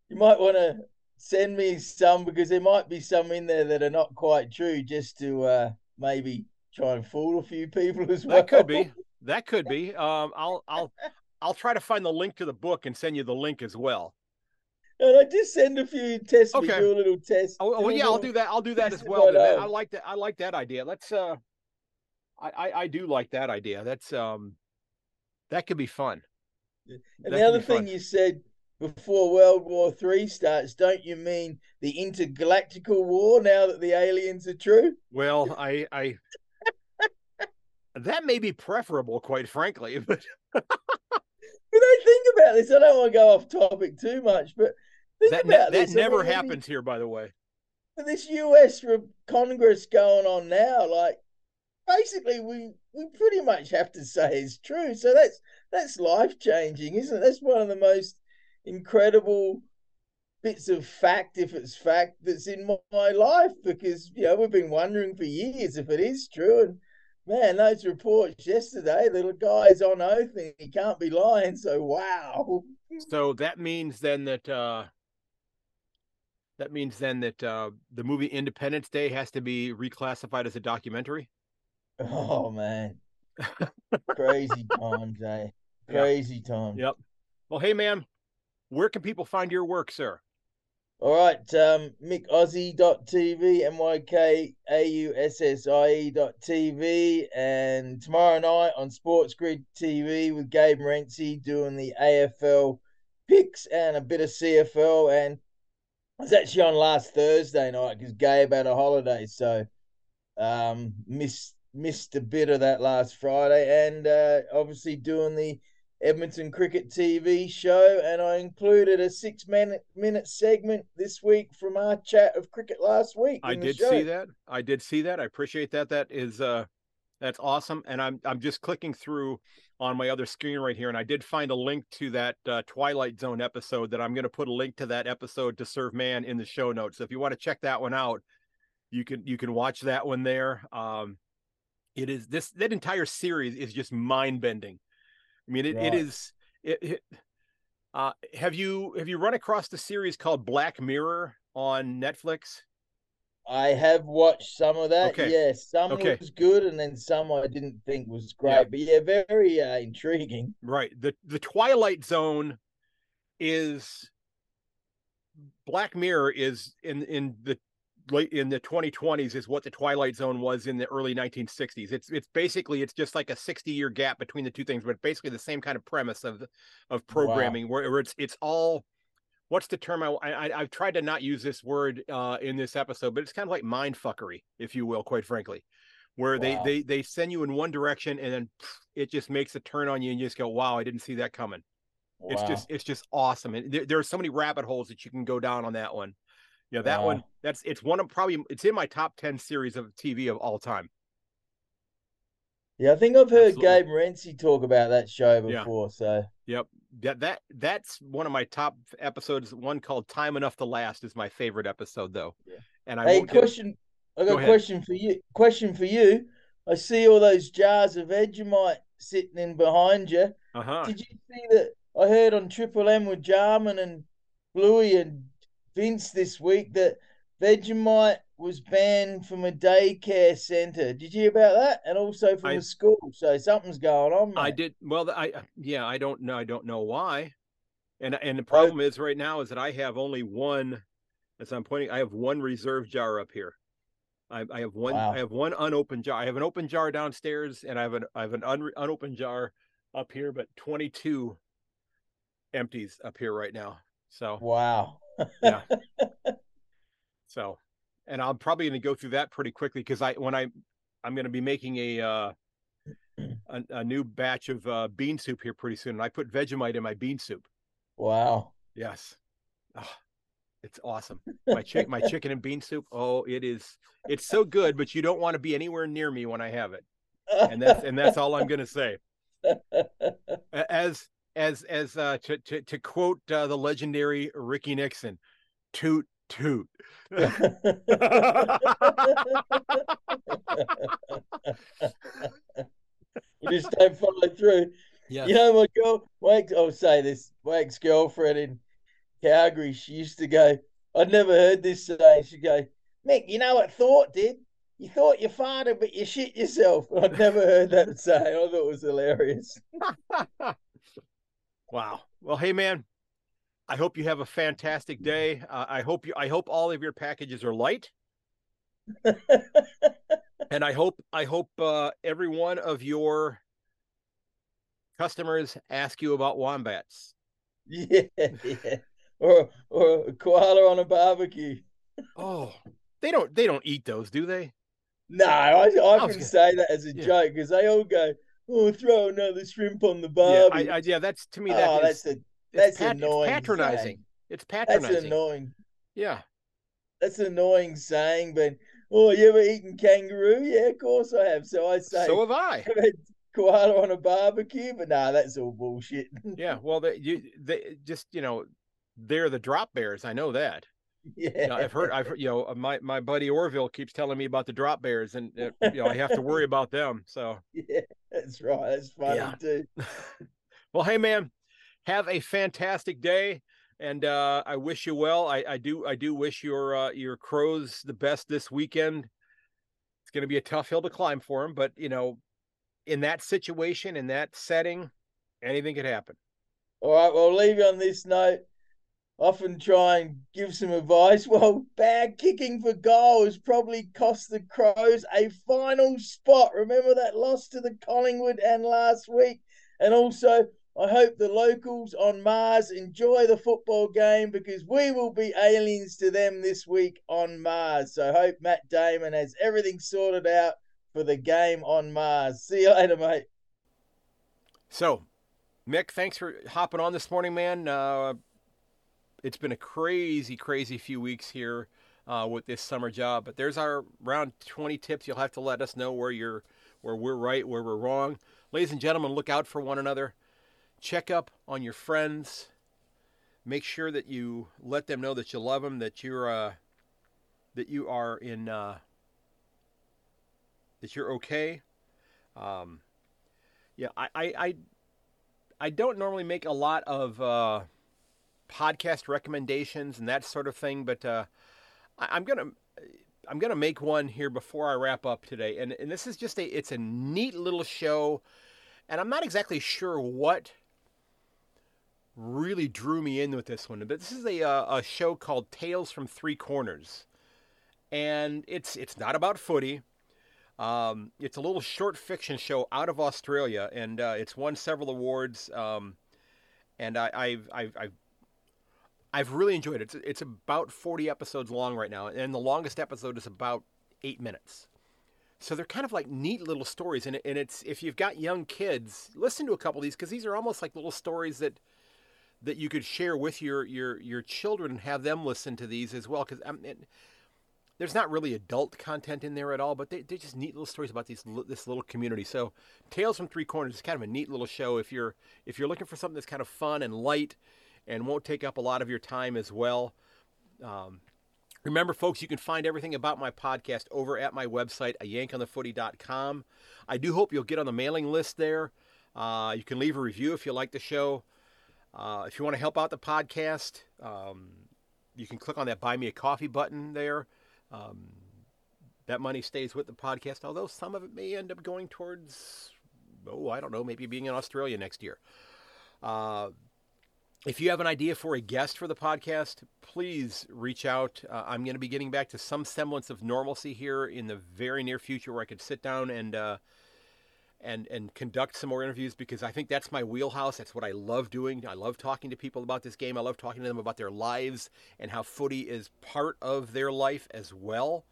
you might want to send me some because there might be some in there that are not quite true, just to uh, maybe try and fool a few people as well. That could be. <laughs> That could be. Um, I'll I'll I'll try to find the link to the book and send you the link as well. And I just send a few tests. Okay. We do a little test. Oh, well, yeah, I'll do that. I'll do that as well. I like that. I like that idea. Let's. uh I, I, I do like that idea. That's um, that could be fun. And that the other thing fun. you said before World War Three starts, don't you mean the intergalactical war? Now that the aliens are true. Well, I I that may be preferable, quite frankly, <laughs> but. when I think about this, I don't want to go off topic too much, but think that, about that, this. That never I mean, happens here, by the way. This U.S. Congress going on now, like basically, we we pretty much have to say is true. So that's that's life changing, isn't it? That's one of the most incredible bits of fact, if it's fact, that's in my life because you know we've been wondering for years if it is true, and man, those reports yesterday, the guy's on oath and he can't be lying. So wow. So that means then that uh that means then that uh the movie Independence Day has to be reclassified as a documentary. Oh man. <laughs> Crazy times, eh? Crazy yep. times. Yep. Well, hey man, where can people find your work, sir? All right, um, MyKAussie.tv, M-Y-K-A-U-S-S-I-E.tv, and tomorrow night on Sports Grid TV with Gabe Morency doing the AFL picks and a bit of CFL. And I was actually on last Thursday night because Gabe had a holiday, so um, missed missed a bit of that last Friday, and uh, obviously doing the Edmonton Cricket TV show, and I included a six minute minute segment this week from our chat of cricket last week. I did see that. I did see that. I appreciate that. That is uh that's awesome. And I'm I'm just clicking through on my other screen right here, and I did find a link to that uh, Twilight Zone episode that I'm going to put a link to that episode to Serve Man in the show notes. So if you want to check that one out, you can you can watch that one there. Um, it is this that entire series is just mind bending I mean, it, right. it is. It, it, uh, have you have you run across the series called Black Mirror on Netflix? I have watched some of that. Okay. Yes, some okay. was good, and then some I didn't think was great. Yeah. But yeah, very uh, intriguing. Right. the The Twilight Zone is Black Mirror is in in the late in the 2020s is what the Twilight Zone was in the early 1960s. It's it's basically it's just like a 60 year gap between the two things, but basically the same kind of premise of of programming wow. where, where it's it's all what's the term I, I have tried to not use this word uh, in this episode, but it's kind of like mind fuckery, if you will, quite frankly, where wow. they they they send you in one direction and then it just makes a turn on you and you just go, wow, I didn't see that coming. Wow. It's just it's just awesome, and there, there are so many rabbit holes that you can go down on that one. Know, that one that's it's one of probably it's in my top 10 series of TV of all time. Yeah, I think I've heard Absolutely. Gabe Morency talk about that show before. Yeah. So yep, that that that's one of my top episodes. One called "Time Enough to Last" is my favorite episode, though. Yeah. And I hey, question. I got Go a question for you. Question for you. I see all those jars of Vegemite sitting in behind you. Uh-huh. Did you see that? I heard on Triple M with Jarman and Bluey and Vince this week that Vegemite was banned from a daycare center. Did you hear about that? And also from I, a school. So something's going on. Mate. I did. Well, I yeah, I don't know. I don't know why. And and the problem is right now is that I have only one. As I'm pointing, I have one reserve jar up here. I, I have one. Wow. I have one unopened jar. I have an open jar downstairs, and I have an I have an un, unopened jar up here, but 22 empties up here right now. So wow yeah. <laughs> So, and I'm probably going to go through that pretty quickly because I when I I'm going to be making a uh, a, a, new batch of uh, bean soup here pretty soon, and I put Vegemite in my bean soup. Wow. Yes. Oh, it's awesome. My chick, my chicken and bean soup. Oh, it is. It's so good, but you don't want to be anywhere near me when I have it. And that's and that's all I'm going to say. <laughs> As as as uh, to, to to quote uh, the legendary Ricky Nixon, toot toot. <laughs> we just don't follow through. Yeah. You know, my girl, my ex, I'll say this, my ex girlfriend in Calgary, she used to go, I'd never heard this say. She'd go, Mick, you know what thought did? You thought you farted, but you shit yourself. <laughs> I'd never heard that say. I thought it was hilarious. <laughs> Wow. Well, hey man, I hope you have a fantastic day. Uh, I hope you. I hope all of your packages are light. <laughs> and I hope I hope uh, every one of your customers ask you about wombats. Yeah, yeah. Or or a koala on a barbecue. oh, they don't they don't eat those, do they? No, I, I can say that as a yeah. joke because they all go, "Oh, throw another shrimp on the barbie." Yeah, I, I, yeah that's to me that oh, is, that's a that's pat- annoying. It's patronizing. Saying. It's patronizing. That's annoying. Yeah, that's an annoying saying. But oh, you ever eaten kangaroo? Yeah, of course I have. So I say, so have I. koala on a barbecue, but nah, that's all bullshit. yeah, well, they, you they just you know they're the drop bears. I know that. <laughs> Yeah, you know, I've heard. I've heard, you know my my buddy Orville keeps telling me about the drop bears, and uh, <laughs> you know I have to worry about them. So yeah, that's right. That's funny yeah. too. <laughs> well, hey man, have a fantastic day, and uh, I wish you well. I, I do I do wish your uh, your crows the best this weekend. It's going to be a tough hill to climb for them, but you know, in that situation, in that setting, anything could happen. All right, well, I'll leave you on this note often try and give some advice. <laughs> Well, bad kicking for goal has probably cost the Crows a final spot. Remember that loss to the Collingwood and last week? And also, I hope the locals on Mars enjoy the football game because we will be aliens to them this week on Mars. So, hope Matt Damon has everything sorted out for the game on Mars. See you later, mate. So, Mick, thanks for hopping on this morning, man. Uh, it's been a crazy, crazy few weeks here uh, with this summer job. But there's our round 20 tips. You'll have to let us know where you're, where we're right, where we're wrong. Ladies and gentlemen, look out for one another. Check up on your friends. Make sure that you let them know that you love them, that you're, uh, that you are in, uh, that you're okay. Um, yeah, I, I, I, I don't normally make a lot of. Uh, podcast recommendations and that sort of thing, but uh, I, am gonna I'm gonna make one here before I wrap up today, and and this is just a it's a neat little show, and I'm not exactly sure what really drew me in with this one, but this is a uh, a show called Tales from Three Corners, and it's it's not about footy. Um, it's a little short fiction show out of Australia, and uh, it's won several awards. Um, and I, I've, I've, I've I've really enjoyed it. It's, it's about 40 episodes long right now, and the longest episode is about eight minutes. So they're kind of like neat little stories, and, and it's if you've got young kids, listen to a couple of these because these are almost like little stories that that you could share with your your your children and have them listen to these as well. Because um, there's not really adult content in there at all, but they, they're just neat little stories about these this little community. So Tales from Three Corners is kind of a neat little show if you're if you're looking for something that's kind of fun and light and won't take up a lot of your time as well. Um, remember, folks, you can find everything about my podcast over at my website, a yankonthefooty.com. I do hope you'll get on the mailing list there. Uh, you can leave a review if you like the show. Uh, if you want to help out the podcast, um, you can click on that Buy Me a Coffee button there. Um, that money stays with the podcast, although some of it may end up going towards, oh, I don't know, maybe being in Australia next year. Uh, if you have an idea for a guest for the podcast, please reach out. Uh, I'm going to be getting back to some semblance of normalcy here in the very near future, where I could sit down and uh, and and conduct some more interviews because I think that's my wheelhouse. That's what I love doing. I love talking to people about this game. I love talking to them about their lives and how footy is part of their life as well.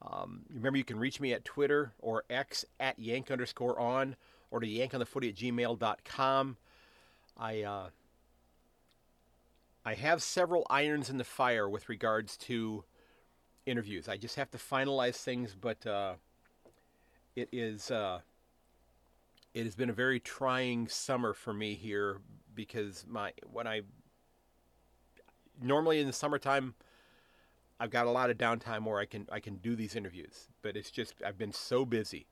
Um, remember, you can reach me at Twitter or X at yank underscore on or to yankonthefooty at gmail.com. I uh, I have several irons in the fire with regards to interviews. I just have to finalize things, but uh, it is uh, it has been a very trying summer for me here because my when I normally in the summertime I've got a lot of downtime where I can I can do these interviews, but it's just I've been so busy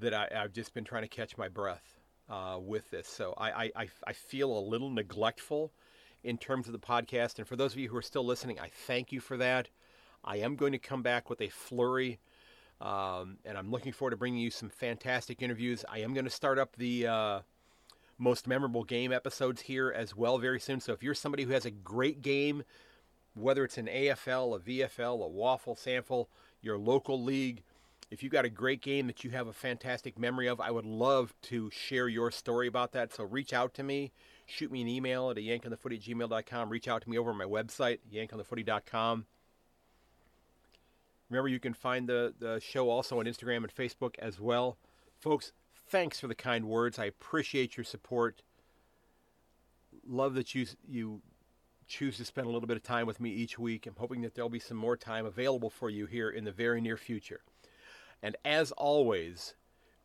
that I, have just been trying to catch my breath uh, with this. So I, I, I feel a little neglectful in terms of the podcast. And for those of you who are still listening, I thank you for that. I am going to come back with a flurry, um, and I'm looking forward to bringing you some fantastic interviews. I am going to start up the uh, most memorable game episodes here as well very soon. So if you're somebody who has a great game, whether it's an AFL, a VFL, a waffle sample, your local league, if you've got a great game that you have a fantastic memory of, I would love to share your story about that. So reach out to me. Shoot me an email at a yankonthefooty at gmail.com. Reach out to me over my website, yankonthefooty.com. Remember, you can find the, the show also on Instagram and Facebook as well. Folks, thanks for the kind words. I appreciate your support. Love that you, you choose to spend a little bit of time with me each week. I'm hoping that there'll be some more time available for you here in the very near future. And as always,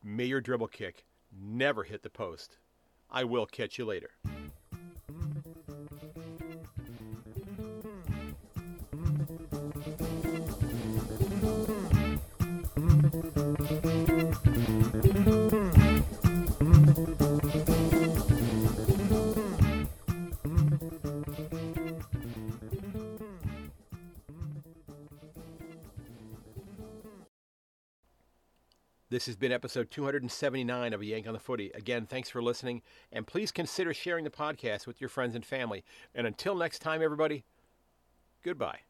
may your dribble kick never hit the post. I will catch you later. This has been episode 279 of A Yank on the Footy. Again, thanks for listening, and please consider sharing the podcast with your friends and family. And until next time, everybody, goodbye.